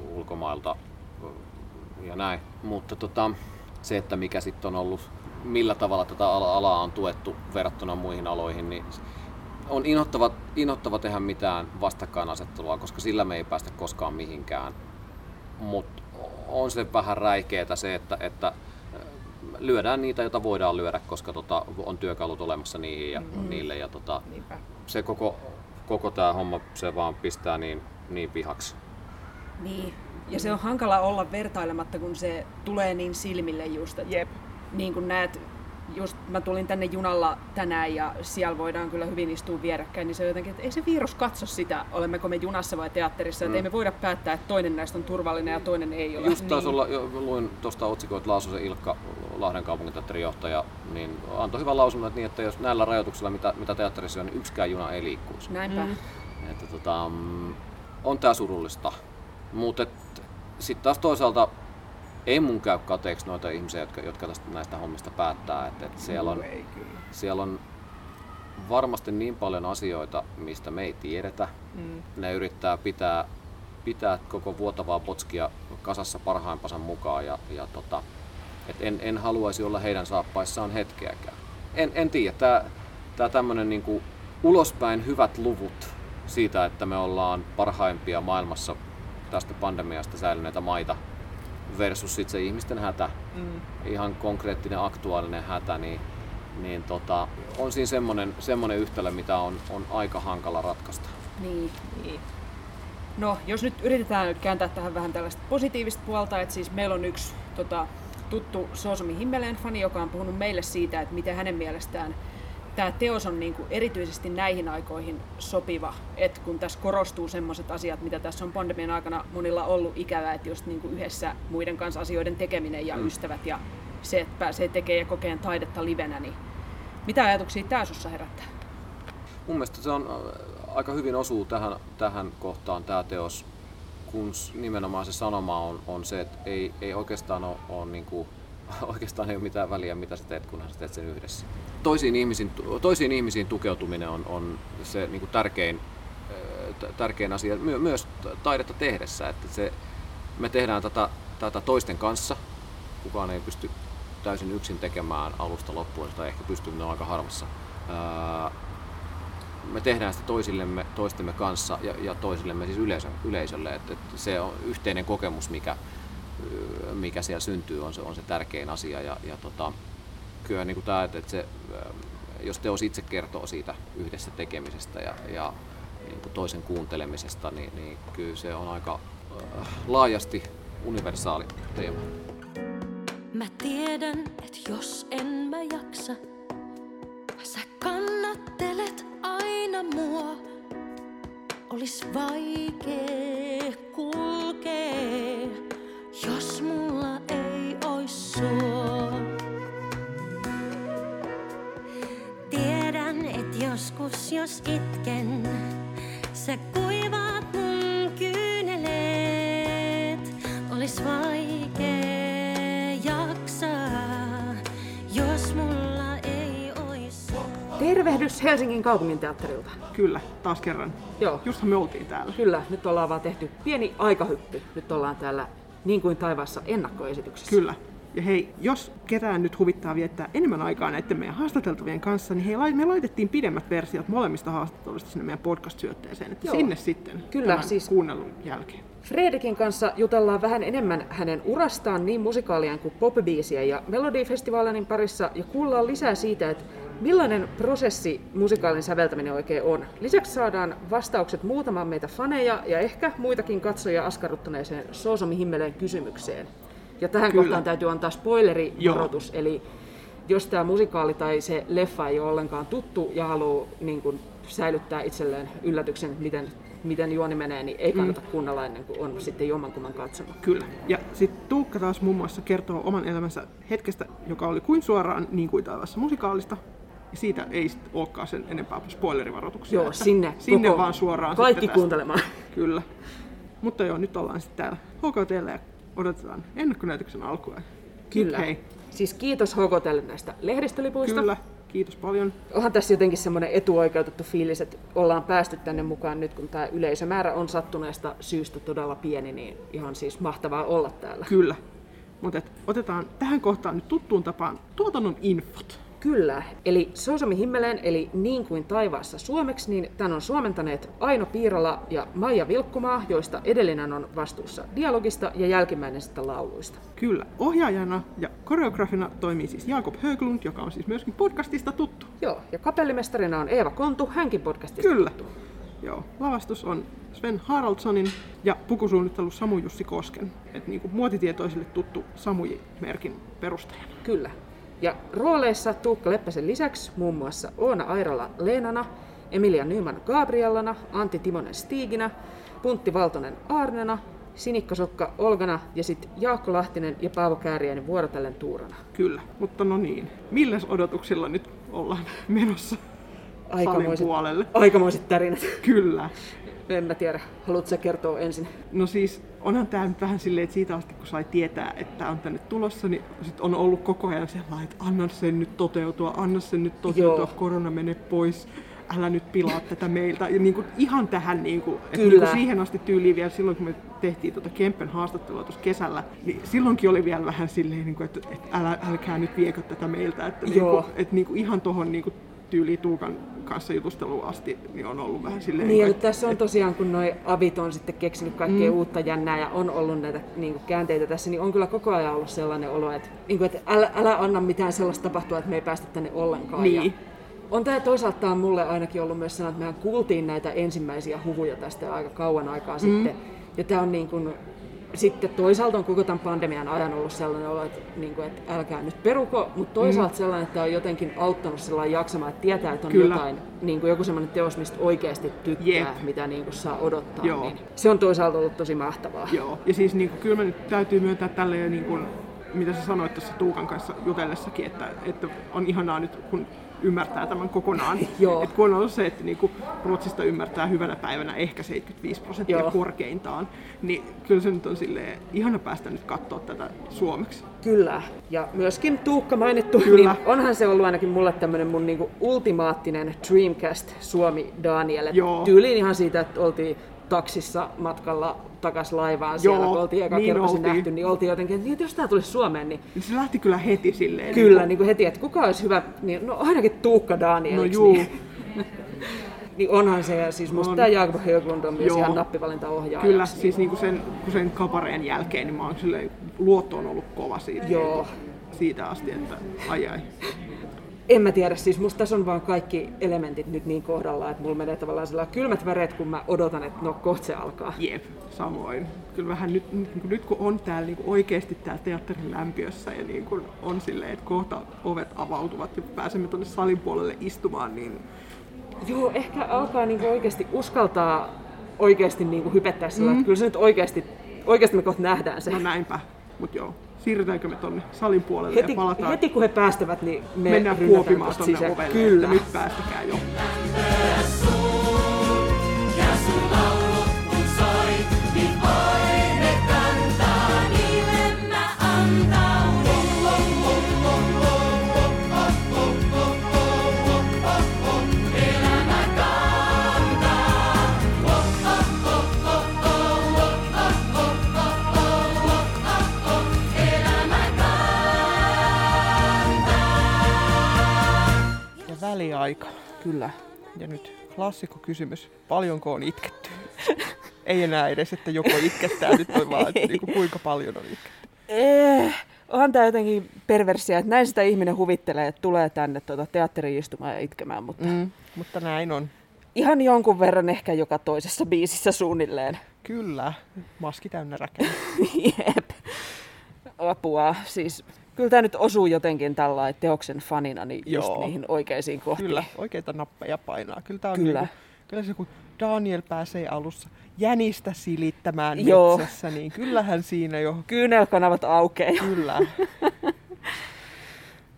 ulkomailta ja näin. Mutta tota, se, että mikä sitten on ollut, millä tavalla tätä alaa on tuettu verrattuna muihin aloihin, niin on inhottava, inhottava tehdä mitään vastakkainasettelua, koska sillä me ei päästä koskaan mihinkään. Mutta on se vähän räikeetä se, että, että lyödään niitä, joita voidaan lyödä, koska tota, on työkalut olemassa niihin ja mm. niille. Ja tota, se koko, koko tämä homma se vaan pistää niin, niin vihaksi. Niin, ja se on hankala olla vertailematta, kun se tulee niin silmille just. Että Jep. Niin kuin näet just mä tulin tänne junalla tänään ja siellä voidaan kyllä hyvin istua vierekkäin, niin se on jotenkin, että ei se virus katso sitä, olemmeko me junassa vai teatterissa, mm. että ei me voida päättää, että toinen näistä on turvallinen ja toinen ei ole. Just taas niin. olla, luin tuosta otsikkoa, että Laasosen Ilkka, Lahden kaupunginteatterin johtaja, niin antoi hyvän lausunnon, että, niin, että jos näillä rajoituksilla, mitä, mitä teatterissa on, niin yksikään juna ei liikkuisi. Näinpä. Mm. Että, tota, mm, on tää surullista. Mutta sitten taas toisaalta ei mun käy kateeksi noita ihmisiä, jotka, jotka tästä, näistä hommista päättää. Et, et siellä, on, siellä on varmasti niin paljon asioita, mistä me ei tiedetä. Mm. Ne yrittää pitää, pitää koko vuotavaa potskia kasassa parhaimpansa mukaan. Ja, ja tota, et en, en haluaisi olla heidän saappaissaan hetkeäkään. En, en tiedä, tämä tää tämmöinen niinku ulospäin hyvät luvut siitä, että me ollaan parhaimpia maailmassa tästä pandemiasta säilyneitä maita, versus sit se ihmisten hätä, mm. ihan konkreettinen aktuaalinen hätä, niin, niin tota, on siinä semmoinen, semmoinen yhtälö, mitä on, on aika hankala ratkaista. Niin, niin. No, jos nyt yritetään kääntää tähän vähän tällaista positiivista puolta, että siis meillä on yksi tota, tuttu Soosomi Himmeleen fani, joka on puhunut meille siitä, että miten hänen mielestään tämä teos on niin kuin erityisesti näihin aikoihin sopiva, että kun tässä korostuu sellaiset asiat, mitä tässä on pandemian aikana monilla ollut ikävää, että just niin kuin yhdessä muiden kanssa asioiden tekeminen ja mm. ystävät ja se, että pääsee tekemään ja kokeen taidetta livenä, niin mitä ajatuksia tämä sinussa herättää? Mun mielestä se on äh, aika hyvin osuu tähän, tähän kohtaan tämä teos, kun nimenomaan se sanoma on, on se, että ei, ei oikeastaan ole, ole niin kuin oikeastaan ei ole mitään väliä, mitä sä teet, kunhan sä teet sen yhdessä. Toisiin ihmisiin, toisiin ihmisiin tukeutuminen on, on se niin kuin tärkein, tärkein asia My, myös taidetta tehdessä. Että se, me tehdään tätä, tätä toisten kanssa. Kukaan ei pysty täysin yksin tekemään alusta loppuun, tai ehkä pystyy, ne on aika harvassa. Me tehdään sitä toisillemme, toistemme kanssa ja, ja toisillemme siis yleisö, yleisölle. Että, että se on yhteinen kokemus, mikä, mikä siellä syntyy, on se, on se tärkein asia. Ja, ja tota, kyllä niin kuin tämä, että, että se, jos teos itse kertoo siitä yhdessä tekemisestä ja, ja niin toisen kuuntelemisesta, niin, niin kyllä se on aika äh, laajasti universaali teema. Mä tiedän, että jos en mä jaksa, sä kannattelet aina mua. Olis vaikee kulkee jos mulla ei ois sua. Tiedän, et joskus jos itken, sä kuivaat mun kyyneleet. Olis vaikee Tervehdys Helsingin kaupunginteatterilta. Kyllä, taas kerran. Joo. Justhan me oltiin täällä. Kyllä, nyt ollaan vaan tehty pieni aikahyppy. Nyt ollaan täällä niin kuin taivaassa ennakkoesityksessä. Kyllä. Ja hei, jos ketään nyt huvittaa viettää enemmän aikaa näiden meidän haastateltavien kanssa, niin hei, me laitettiin pidemmät versiot molemmista haastatteluista sinne meidän podcast-syötteeseen, että Joo. sinne sitten Kyllä, siis kuunnellun jälkeen. Fredrikin kanssa jutellaan vähän enemmän hänen urastaan niin musikaalien kuin popbiisien ja Melodifestivaalin parissa ja kuullaan lisää siitä, että Millainen prosessi musikaalin säveltäminen oikein on? Lisäksi saadaan vastaukset muutaman meitä faneja ja ehkä muitakin katsojia askarruttaneeseen Soosomi Himmeleen kysymykseen. Ja tähän Kyllä. kohtaan täytyy antaa spoilerivaroitus, eli jos tämä musikaali tai se leffa ei ole ollenkaan tuttu ja haluaa niin kun, säilyttää itselleen yllätyksen, miten, miten juoni menee, niin ei kannata mm. kuunnella ennen kuin on sitten jommankumman katsonut. Kyllä. Ja sitten Tuukka taas muun muassa kertoo oman elämänsä hetkestä, joka oli kuin suoraan niin kuin taivassa musikaalista, ja siitä ei sit olekaan sen enempää spoilerivaroituksia. Joo, sinne, sinne koko, vaan suoraan. Kaikki kuuntelemaan. Kyllä. Mutta joo, nyt ollaan sitten täällä HKTllä ja odotetaan ennakkonäytöksen alkua. Kyllä. Hei, Siis kiitos Hokotelle näistä lehdistölipuista. kyllä. Kiitos paljon. Onhan tässä jotenkin semmoinen etuoikeutettu fiilis, että ollaan päästy tänne mukaan nyt, kun tämä yleisömäärä on sattuneesta syystä todella pieni, niin ihan siis mahtavaa olla täällä. Kyllä. Mutta otetaan tähän kohtaan nyt tuttuun tapaan tuotannon infot. Kyllä, eli Soosomi Himmeleen, eli Niin kuin taivaassa suomeksi, niin tämän on suomentaneet Aino Piirala ja Maija Vilkkumaa, joista edellinen on vastuussa dialogista ja jälkimmäinen sitten lauluista. Kyllä. Ohjaajana ja koreografina toimii siis Jakob Höglund, joka on siis myöskin podcastista tuttu. Joo, ja kapellimestarina on Eeva Kontu, hänkin podcastista Kyllä. tuttu. Joo. Lavastus on Sven Haraldssonin ja pukusuunnittelu Samu Jussi Kosken. Et niinku muotitietoisille tuttu Samuji-merkin perustajana. Kyllä. Ja rooleissa Tuukka Leppäsen lisäksi muun muassa Oona Airala Leenana, Emilia Nyman Gabriellana, Antti Timonen Stiiginä, Puntti Valtonen Aarnena, Sinikka Sokka Olgana ja sitten Jaakko Lahtinen ja Paavo Kääriäinen vuorotellen Tuurana. Kyllä. Mutta no niin. Milläs odotuksilla nyt ollaan menossa Aikamoiset, puolelle? aikamoiset tarinat. Kyllä. En mä tiedä, haluatko sä kertoa ensin? No siis onhan tämä nyt vähän silleen, että siitä asti kun sai tietää, että on tänne tulossa, niin sit on ollut koko ajan sellainen, että anna sen nyt toteutua, anna sen nyt toteutua, Joo. korona mene pois, älä nyt pilaa tätä meiltä. Ja niin kuin ihan tähän, niin kuin, että niin kuin siihen asti tyyliin vielä silloin, kun me tehtiin tuota Kempen haastattelua tuossa kesällä, niin silloinkin oli vielä vähän silleen, niin kuin, että, että älä, älkää nyt viekö tätä meiltä. Että, niin kuin, että niin kuin ihan tuohon niin kuin tyyliin Tuukan kanssa jutusteluun asti, niin on ollut vähän silleen, Niin, eli että, tässä on tosiaan, kun noi avit on sitten keksinyt kaikkea mm. uutta jännää ja on ollut näitä niin kuin käänteitä tässä, niin on kyllä koko ajan ollut sellainen olo, että, niin kuin, että älä, älä anna mitään sellaista tapahtua, että me ei päästä tänne ollenkaan. Niin. Ja on tämä toisaalta on mulle ainakin ollut myös sellainen, että mehän kuultiin näitä ensimmäisiä huhuja tästä aika kauan aikaa mm. sitten. Ja tämä on niin kuin, sitten toisaalta on koko tämän pandemian ajan ollut sellainen olo, että, niin kuin, että älkää nyt peruko, mutta toisaalta mm. sellainen, että on jotenkin auttanut sellainen jaksamaan, että tietää, että on Kyllä. jotain, niin kuin joku sellainen teos, mistä oikeasti tykkää, Jep. mitä niin kuin saa odottaa. Joo. Niin se on toisaalta ollut tosi mahtavaa. Joo, ja siis niin kuin, kyllä mä nyt täytyy myöntää tälleen, niin kuin, mitä sä sanoit tuossa Tuukan kanssa jutellessakin, että, että on ihanaa nyt, kun ymmärtää tämän kokonaan. Joo. Et kun on ollut se, että niinku Ruotsista ymmärtää hyvänä päivänä ehkä 75 prosenttia Joo. korkeintaan, niin kyllä se nyt on silleen ihana päästä nyt katsoa tätä suomeksi. Kyllä. Ja myöskin Tuukka mainittu, Kyllä. niin onhan se ollut ainakin mulle tämmöinen mun niinku ultimaattinen Dreamcast Suomi Daniel. Joo. Tyyliin ihan siitä, että oltiin taksissa matkalla takas laivaan siellä, Joo, kun oltiin eka niin kerran nähty, niin oltiin jotenkin, että jos tämä tulisi Suomeen, niin Niin se lähti kyllä heti silleen. kyllä niin kuin heti, että kuka olisi hyvä, niin no ainakin Tuukka Daniel. No juu, Niin, niin onhan se, ja siis musta On. tämä Jakob Höglund on myös Joo. ihan nappivalintaohjaaja. kyllä, siis niinku sen, kun sen kapareen jälkeen, niin mä oon silleen, luotto on ollut kova siitä, Joo. siitä asti, että ai ai. En mä tiedä, siis musta tässä on vaan kaikki elementit nyt niin kohdallaan, että mulla menee tavallaan sellainen kylmät väreet, kun mä odotan, että no kohta se alkaa. Jep, samoin. Kyllä vähän nyt, nyt, nyt kun on täällä niin oikeasti täällä teatterin lämpiössä ja niin kuin on silleen, että kohta ovet avautuvat ja pääsemme tuonne salin puolelle istumaan, niin Joo, ehkä alkaa niinku oikeasti uskaltaa oikeasti niinku hypettää sillä, mm. että kyllä se nyt oikeasti, oikeasti me kohta nähdään se. no näinpä. Mutta joo, siirrytäänkö me tuonne salin puolelle Heti, ja palataan, heti kun he päästävät, niin me mennään kuopimaan sisään. ovelle, Kyllä. että nyt päästäkää jo. Väliaika. Kyllä. Ja nyt klassikko kysymys. Paljonko on itketty? Ei enää edes, että joko itkettää, nyt on vaan, että niinku, kuinka paljon on itketty. Eh, onhan tämä jotenkin perversia, että näin sitä ihminen huvittelee, että tulee tänne tuota teatteriin istumaan ja itkemään, mutta. Mm, mutta näin on. ihan jonkun verran ehkä joka toisessa biisissä suunnilleen. Kyllä, maski täynnä räkeä. Jep. Apua. Siis kyllä tämä nyt osuu jotenkin tällä teoksen fanina niin just Joo. niihin oikeisiin kohtiin. Kyllä, oikeita nappeja painaa. Kyllä, tää on Kyllä. Niinku, kyllä se kun Daniel pääsee alussa jänistä silittämään Joo. metsässä, niin kyllähän siinä jo, Kyynelkanavat aukeaa. kyllä.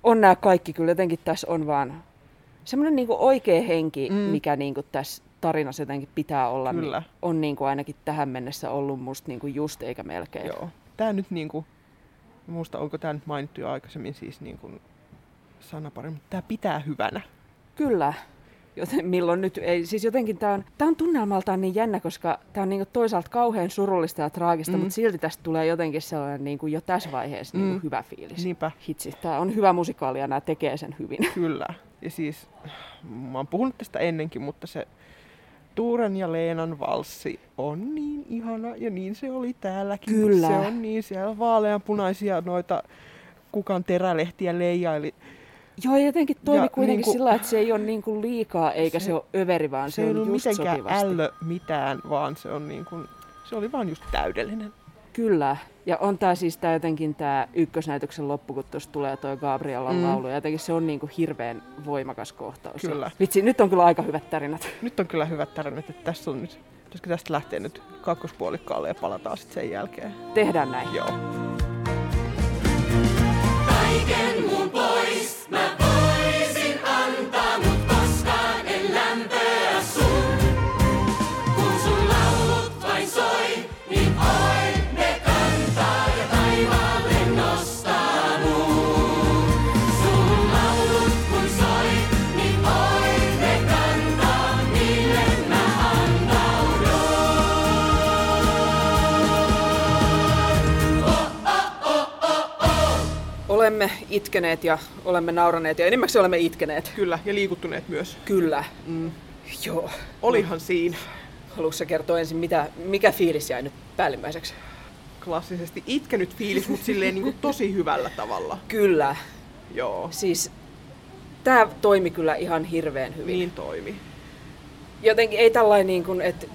On nämä kaikki kyllä jotenkin tässä on vaan semmoinen niinku oikea henki, Mm. mikä niinku tässä tarinassa jotenkin pitää olla, Kyllä. niin on niinku ainakin tähän mennessä ollut musta niinku just eikä melkein. Joo. Tää nyt niinku, muista onko tämä nyt mainittu jo aikaisemmin siis niin kuin sanapari, mutta tämä pitää hyvänä. Kyllä. Joten milloin nyt ei, siis jotenkin tämä on, tää on tunnelmaltaan niin jännä, koska tämä on niinku toisaalta kauhean surullista ja traagista, mm. mutta silti tästä tulee jotenkin sellainen niinku jo tässä vaiheessa niinku Mm. hyvä fiilis. Niinpä. Hitsi, tämä on hyvä musikaali ja nämä tekee sen hyvin. Kyllä. Ja siis, mä oon puhunut tästä ennenkin, mutta se Tuuren ja Leenan valssi on niin ihana ja niin se oli täälläkin. Kyllä. Se on niin siellä vaaleanpunaisia noita kukan terälehtiä leijaili. Joo, jotenkin toimi Ja kuitenkin niinku- sillä, että se ei ole niinku liikaa eikä se, Se- ole överi, vaan se, Se on just mitenkään sopivasti. ällö mitään, vaan se on niin kuin, se oli vaan just täydellinen. Kyllä. Ja on tää siis tää jotenkin tää ykkösnäytöksen loppu, kun tuossa tulee toi Gabrielan Mm. laulu. Ja jotenkin se on niinku hirveän voimakas kohtaus. Kyllä. Ja Vitsi, nyt on kyllä aika hyvät tarinat. Nyt on kyllä hyvät tarinat, että tässä on nyt, pitäisikö tästä lähtee nyt kakkospuolikkaalle ja palataan sitten sen jälkeen. Tehdään näin. Joo. Kaiken muun pois mä Olemme itkeneet ja olemme nauraneet ja enimmäkseen olemme itkeneet. Kyllä, ja liikuttuneet myös. Kyllä. Mm. Joo. Olihan siinä Haluatko kertoa ensin, mitä, mikä fiilis jäi nyt päällimmäiseksi? klassisesti itkenyt fiilis, mutta silleen niin kuin tosi hyvällä tavalla. Kyllä. Joo, Siis tämä toimi kyllä ihan hirveän hyvin. niin toimi. jotenkin ei tällainen niin kuin, että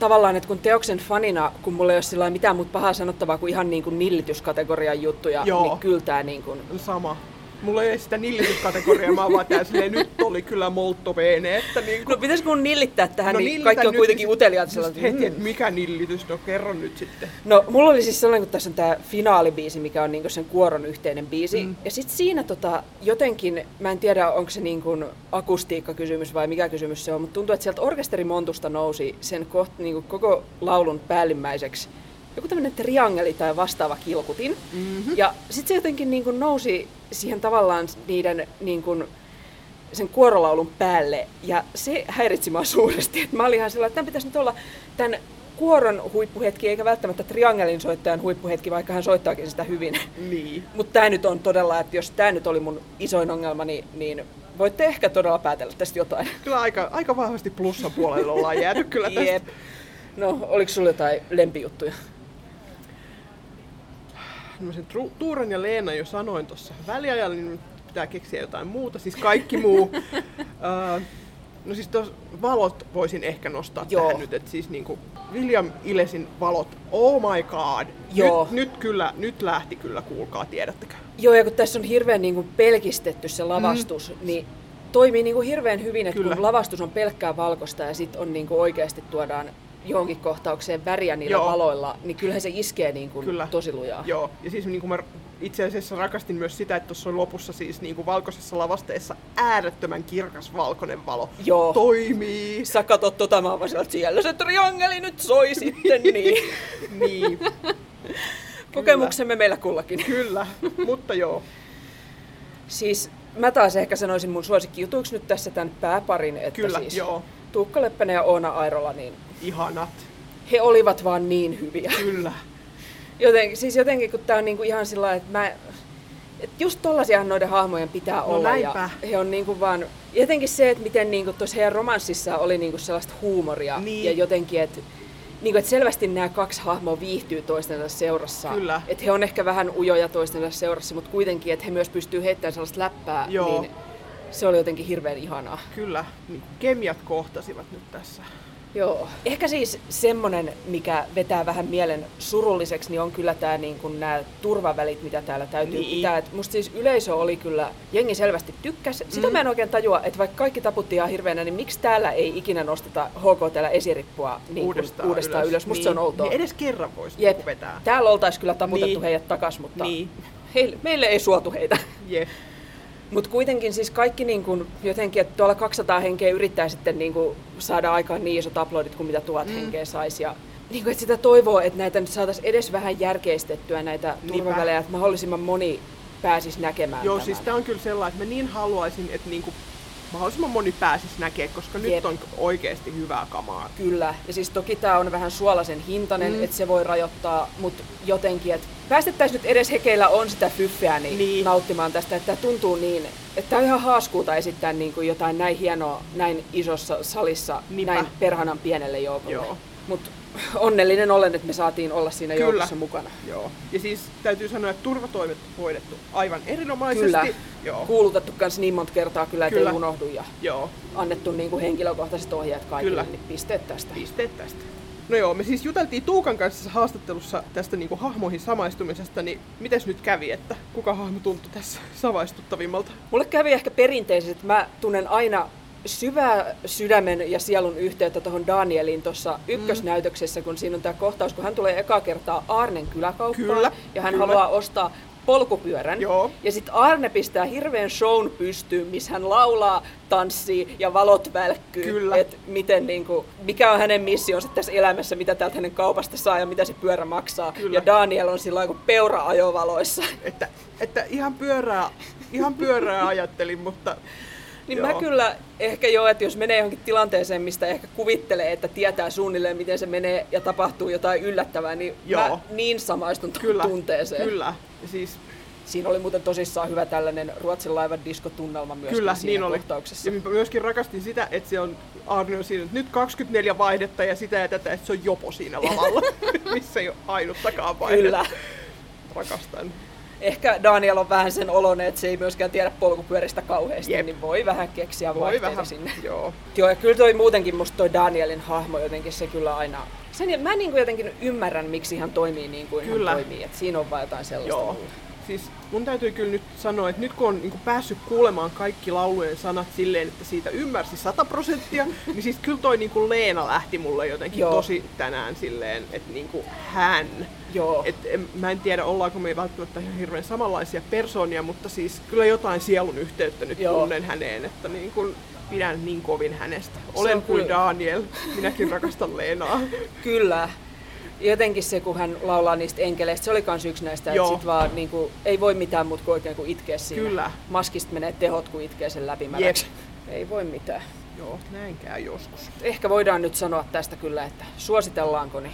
tavallaan, että kun teoksen fanina, kun mulla ei ole sillä mitään muuta pahaa sanottavaa kuin ihan niin kuin nillityskategorian juttuja, Joo. niin kyllä tämä niin kuin, Sama. Mulla ei sitä nillityskategoriaa, mä vaan tää silleen, nyt oli kyllä molto bene, että niin No pitäisikö mun nillittää tähän, no, niin kaikki on kuitenkin siis- uteliaat just sellainen. Heti, että mm. mikä nillitys, no kerro nyt sitten. No mulla oli siis sellainen, kun tässä on tämä finaalibiisi, mikä on niinku sen kuoron yhteinen biisi. Mm. Ja sitten siinä tota, jotenkin, mä en tiedä onko se niinku akustiikkakysymys vai mikä kysymys se on, mutta tuntuu, että sieltä orkesterimontusta nousi sen koht, niinku koko laulun päällimmäiseksi joku tämmöinen triangeli tai vastaava kilkutin. Mm-hmm. Ja sitten se jotenkin niinku nousi siihen tavallaan niiden niinku, sen kuorolaulun päälle. Ja se häiritsi mua suuresti. Et mä olin ihan sellainen, että tämän pitäisi nyt olla tämän kuoron huippuhetki, eikä välttämättä triangelin soittajan huippuhetki, vaikka hän soittaakin sitä hyvin. Niin. Mutta tämä nyt on todella, että jos tämä nyt oli mun isoin ongelma, niin, niin voitte ehkä todella päätellä tästä jotain. Kyllä aika, aika vahvasti plussan puolelle ollaan jääty kyllä tästä. Jep. No, oliko sulla jotain lempijuttuja? Sen Tru- Tuuran ja Leena jo sanoin tuossa väliajalla, niin nyt pitää keksiä jotain muuta. Siis kaikki muu. Öö, no siis tos valot voisin ehkä nostaa Joo. tähän nyt. Että siis niinku William Ilesin valot, oh my god. Joo. Nyt, nyt, kyllä, nyt lähti kyllä, kuulkaa, tiedättekö? Joo, ja kun tässä on hirveän niin kuin pelkistetty se lavastus, mm. niin toimii niin kuin hirveän hyvin, että Kyllä. kun lavastus on pelkkää valkoista ja sitten on niin kuin oikeasti tuodaan johonkin kohtaukseen väriä niillä Joo. valoilla, niin kyllähän se iskee niin kuin Kyllä. tosi lujaa. Joo, ja siis niin kuin mä itse asiassa rakastin myös sitä, että tuossa lopussa siis niin kuin valkoisessa lavasteessa äärettömän kirkas valkoinen valo Joo. toimii. Sä katot tota, mä siellä, että siellä se triangeli nyt soi sitten, niin Niin, kokemuksemme meillä kullakin. kyllä, mutta joo. Siis mä taas ehkä sanoisin mun suosikkijutuiksi nyt tässä tämän pääparin, että Kyllä, siis joo. Tuukka Leppänen ja Oona Airola, niin Ihanat, he olivat vaan niin hyviä. kyllä. Joten, siis jotenkin, kun tää on niinku ihan sillä että mä... Et just tollasiahan noiden hahmojen pitää No olla. näinpä. Ja he on niinku vaan... Jotenkin se, että miten niinku tuossa heidän romanssissa oli niinku sellaista huumoria. Niin. Ja jotenkin, että niinku, et selvästi nämä kaksi hahmoa viihtyy toistensa seurassa. Kyllä. Että he on ehkä vähän ujoja toistensa seurassa, mutta kuitenkin, että he myös pystyy heittämään sellaista läppää. Joo. Niin se oli jotenkin hirveän ihanaa. Kyllä, niin kuin kemiat kohtasivat nyt tässä. Joo. Ehkä siis semmonen, mikä vetää vähän mielen surulliseksi, niin on kyllä tämä niin kun nämä turvavälit, mitä täällä täytyy Niin. pitää. Et musta siis yleisö oli kyllä, jengi selvästi tykkäs. Sitä Mm. mä en oikein tajua, että vaikka kaikki taputti ihan hirveänä, niin miksi täällä ei ikinä nosteta HK täällä esirippua niin kun uudestaan, uudestaan ylös. Musta niin, se on outoa. Niin edes kerran voisi Jep. vetää. Täällä oltaisiin kyllä taputettu Niin. heidät takas, mutta Niin. heille, meille ei suotu heitä. Jep. Mutta kuitenkin siis kaikki niin kun, jotenkin, että tuolla 200 henkeä yrittää sitten niin kun, saada aikaan niin isot uploadit kuin mitä tuhat mm. henkeä saisi. Ja niin kuin, että sitä toivoo, että näitä nyt saataisiin edes vähän järkeistettyä näitä turvavälejä, että mahdollisimman moni pääsisi näkemään Joo, tämän. siis tää on kyllä sellainen, että mä niin haluaisin, että niinku mahdollisimman moni pääsisi näkee, koska Jep. nyt on oikeasti hyvää kamaa. Kyllä, ja siis toki tämä on vähän suolaisen hintainen, mm. että se voi rajoittaa, mutta jotenkin, että päästettäisiin nyt edes hekeillä on sitä fyffeä niin, Niin. nauttimaan tästä, että tuntuu niin, että tämä on ihan haaskuuta esittää niin kuin jotain näin hienoa näin isossa salissa, Niinpä. näin perhanan pienelle joukolle. Joo. Mutta onnellinen olen, että me saatiin olla siinä Kyllä. joukossa mukana. Joo. Ja siis täytyy sanoa, että turvatoimet on hoidettu aivan erinomaisesti. Kyllä, Joo. kuulutettu kans niin monta kertaa kyllä, että Kyllä. ei unohdu ja Joo. annettu niin kuin henkilökohtaiset ohjeet kaikille, Kyllä. niin pisteet tästä. Pisteet tästä. No joo, me siis juteltiin Tuukan kanssa haastattelussa tästä niinku hahmoihin samaistumisesta, niin mites nyt kävi, että kuka hahmo tuntui tässä samaistuttavimmalta? Mulle kävi ehkä perinteisesti, että mä tunnen aina syvää sydämen ja sielun yhteyttä tuohon Danielin tuossa ykkösnäytöksessä, kun siinä on tämä kohtaus, kun hän tulee eka kertaa Arnen kyläkauppaan Kyllä, ja hän kyllä. haluaa ostaa polkupyörän. Joo. Ja sitten Arne pistää hirveän shown pystyyn, missä hän laulaa, tanssii ja valot välkkyy. Kyllä. Et miten, niinku, mikä on hänen missionsa tässä elämässä, mitä täältä hänen kaupasta saa ja mitä se pyörä maksaa. Kyllä. Ja Daniel on sillä kuin peura ajovaloissa. Että, että ihan pyörää, ihan pyörää ajattelin, mutta Niin Joo. mä kyllä ehkä jo, että jos menee johonkin tilanteeseen, mistä ehkä kuvittelee, että tietää suunnilleen, miten se menee ja tapahtuu jotain yllättävää, niin Joo. mä niin samaistun kyllä, tunteeseen. kyllä. Ja siis Siinä oli muuten tosissaan hyvä tällainen Ruotsin laivan diskotunnelma myöskin Kyllä, siinä niin oli. kohtauksessa. Ja mä myöskin rakastin sitä, että se on Arne on siinä, että nyt 24 vaihdetta ja sitä ja tätä, että se on jopo siinä lavalla, missä ei ole ainuttakaan vaihdetta. Kyllä. Rakastan. Ehkä Daniel on vähän sen oloinen, että se ei myöskään tiedä polkupyöristä kauheasti, Jep. niin voi vähän keksiä Voi vähän, sinne. joo. Joo, ja kyllä toi muutenkin musta toi Danielin hahmo jotenkin se kyllä aina... Sen, mä niin kuin jotenkin ymmärrän, miksi hän toimii niin kuin Kyllä. hän toimii. Et siinä on vaan jotain sellaista. Joo. mulla. Siis mun täytyy kyllä nyt sanoa, että nyt kun on niin päässyt kuulemaan kaikki laulujen sanat silleen, että siitä ymmärsi 100 prosenttia, niin siis kyllä toi niin Leena lähti mulle jotenkin Joo. tosi tänään silleen, että niin hän. Joo. Et en, mä en tiedä, ollaanko me välttämättä ihan hirveän samanlaisia persoonia, mutta siis kyllä jotain sielun yhteyttä nyt Joo. tunnen häneen, että niin kuin pidän niin kovin hänestä. Olen kuin kyllä- Daniel, minäkin rakastan Leenaa. Kyllä. Jotenkin se, kun hän laulaa niistä enkeleistä, se oli kans yksi näistä, että sit vaan niinku, ei voi mitään muuta kuin oikein kuin itkeä siinä. Kyllä. Maskista menee tehot, kun itkee sen läpimäräksi. Ei voi mitään. Joo, näin käy joskus. Ehkä voidaan nyt sanoa tästä kyllä, että suositellaanko niin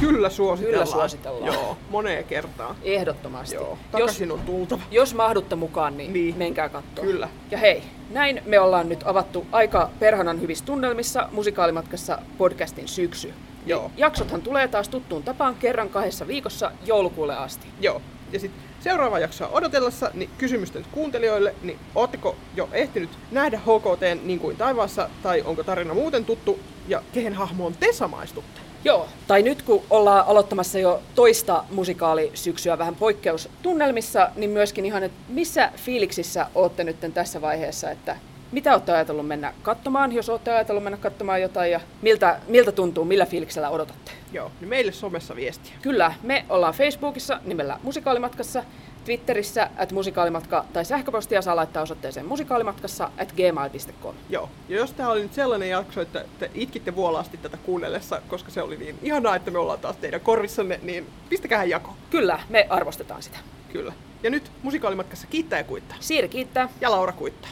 Kyllä suositellaan. Kyllä suositellaan. Joo, moneen kertaan. ehdottomasti. Joo, jos, takaisin on tultava. jos mahdutte mukaan, niin, Niin. niin. menkää katsoa. Kyllä. Ja hei, näin me ollaan nyt avattu aika perhanan hyvissä tunnelmissa musikaalimatkassa podcastin syksy. Joo. Jaksothan tulee taas tuttuun tapaan kerran kahdessa viikossa joulukuulle asti. Joo. Ja sitten seuraava jaksoa odotellessa, niin kysymystä nyt kuuntelijoille, niin ootteko jo ehtinyt nähdä HKT niin kuin taivaassa, tai onko tarina muuten tuttu, ja kehen hahmoon te samaistutte? Joo, tai nyt kun ollaan aloittamassa jo toista musikaalisyksyä vähän poikkeustunnelmissa, niin myöskin ihan, että missä fiiliksissä olette nyt tässä vaiheessa, että mitä olette ajatellut mennä katsomaan, jos olette ajatellut mennä katsomaan jotain ja miltä, miltä tuntuu, millä fiiliksellä odotatte? Joo, niin meille somessa viestiä. Kyllä, me ollaan Facebookissa nimellä Musikaalimatkassa, Twitterissä at musikaalimatka tai sähköpostia saa laittaa osoitteeseen musikaalimatkassa at gmail.com. Joo, ja jos tämä oli nyt sellainen jakso, että te itkitte vuolaasti tätä kuunnellessa, koska se oli niin ihanaa, että me ollaan taas teidän korvissanne, niin pistäkää jako. Kyllä, me arvostetaan sitä. Kyllä. Ja nyt musikaalimatkassa kiittää ja kuittaa. Siiri kiittää. Ja Laura kuittaa.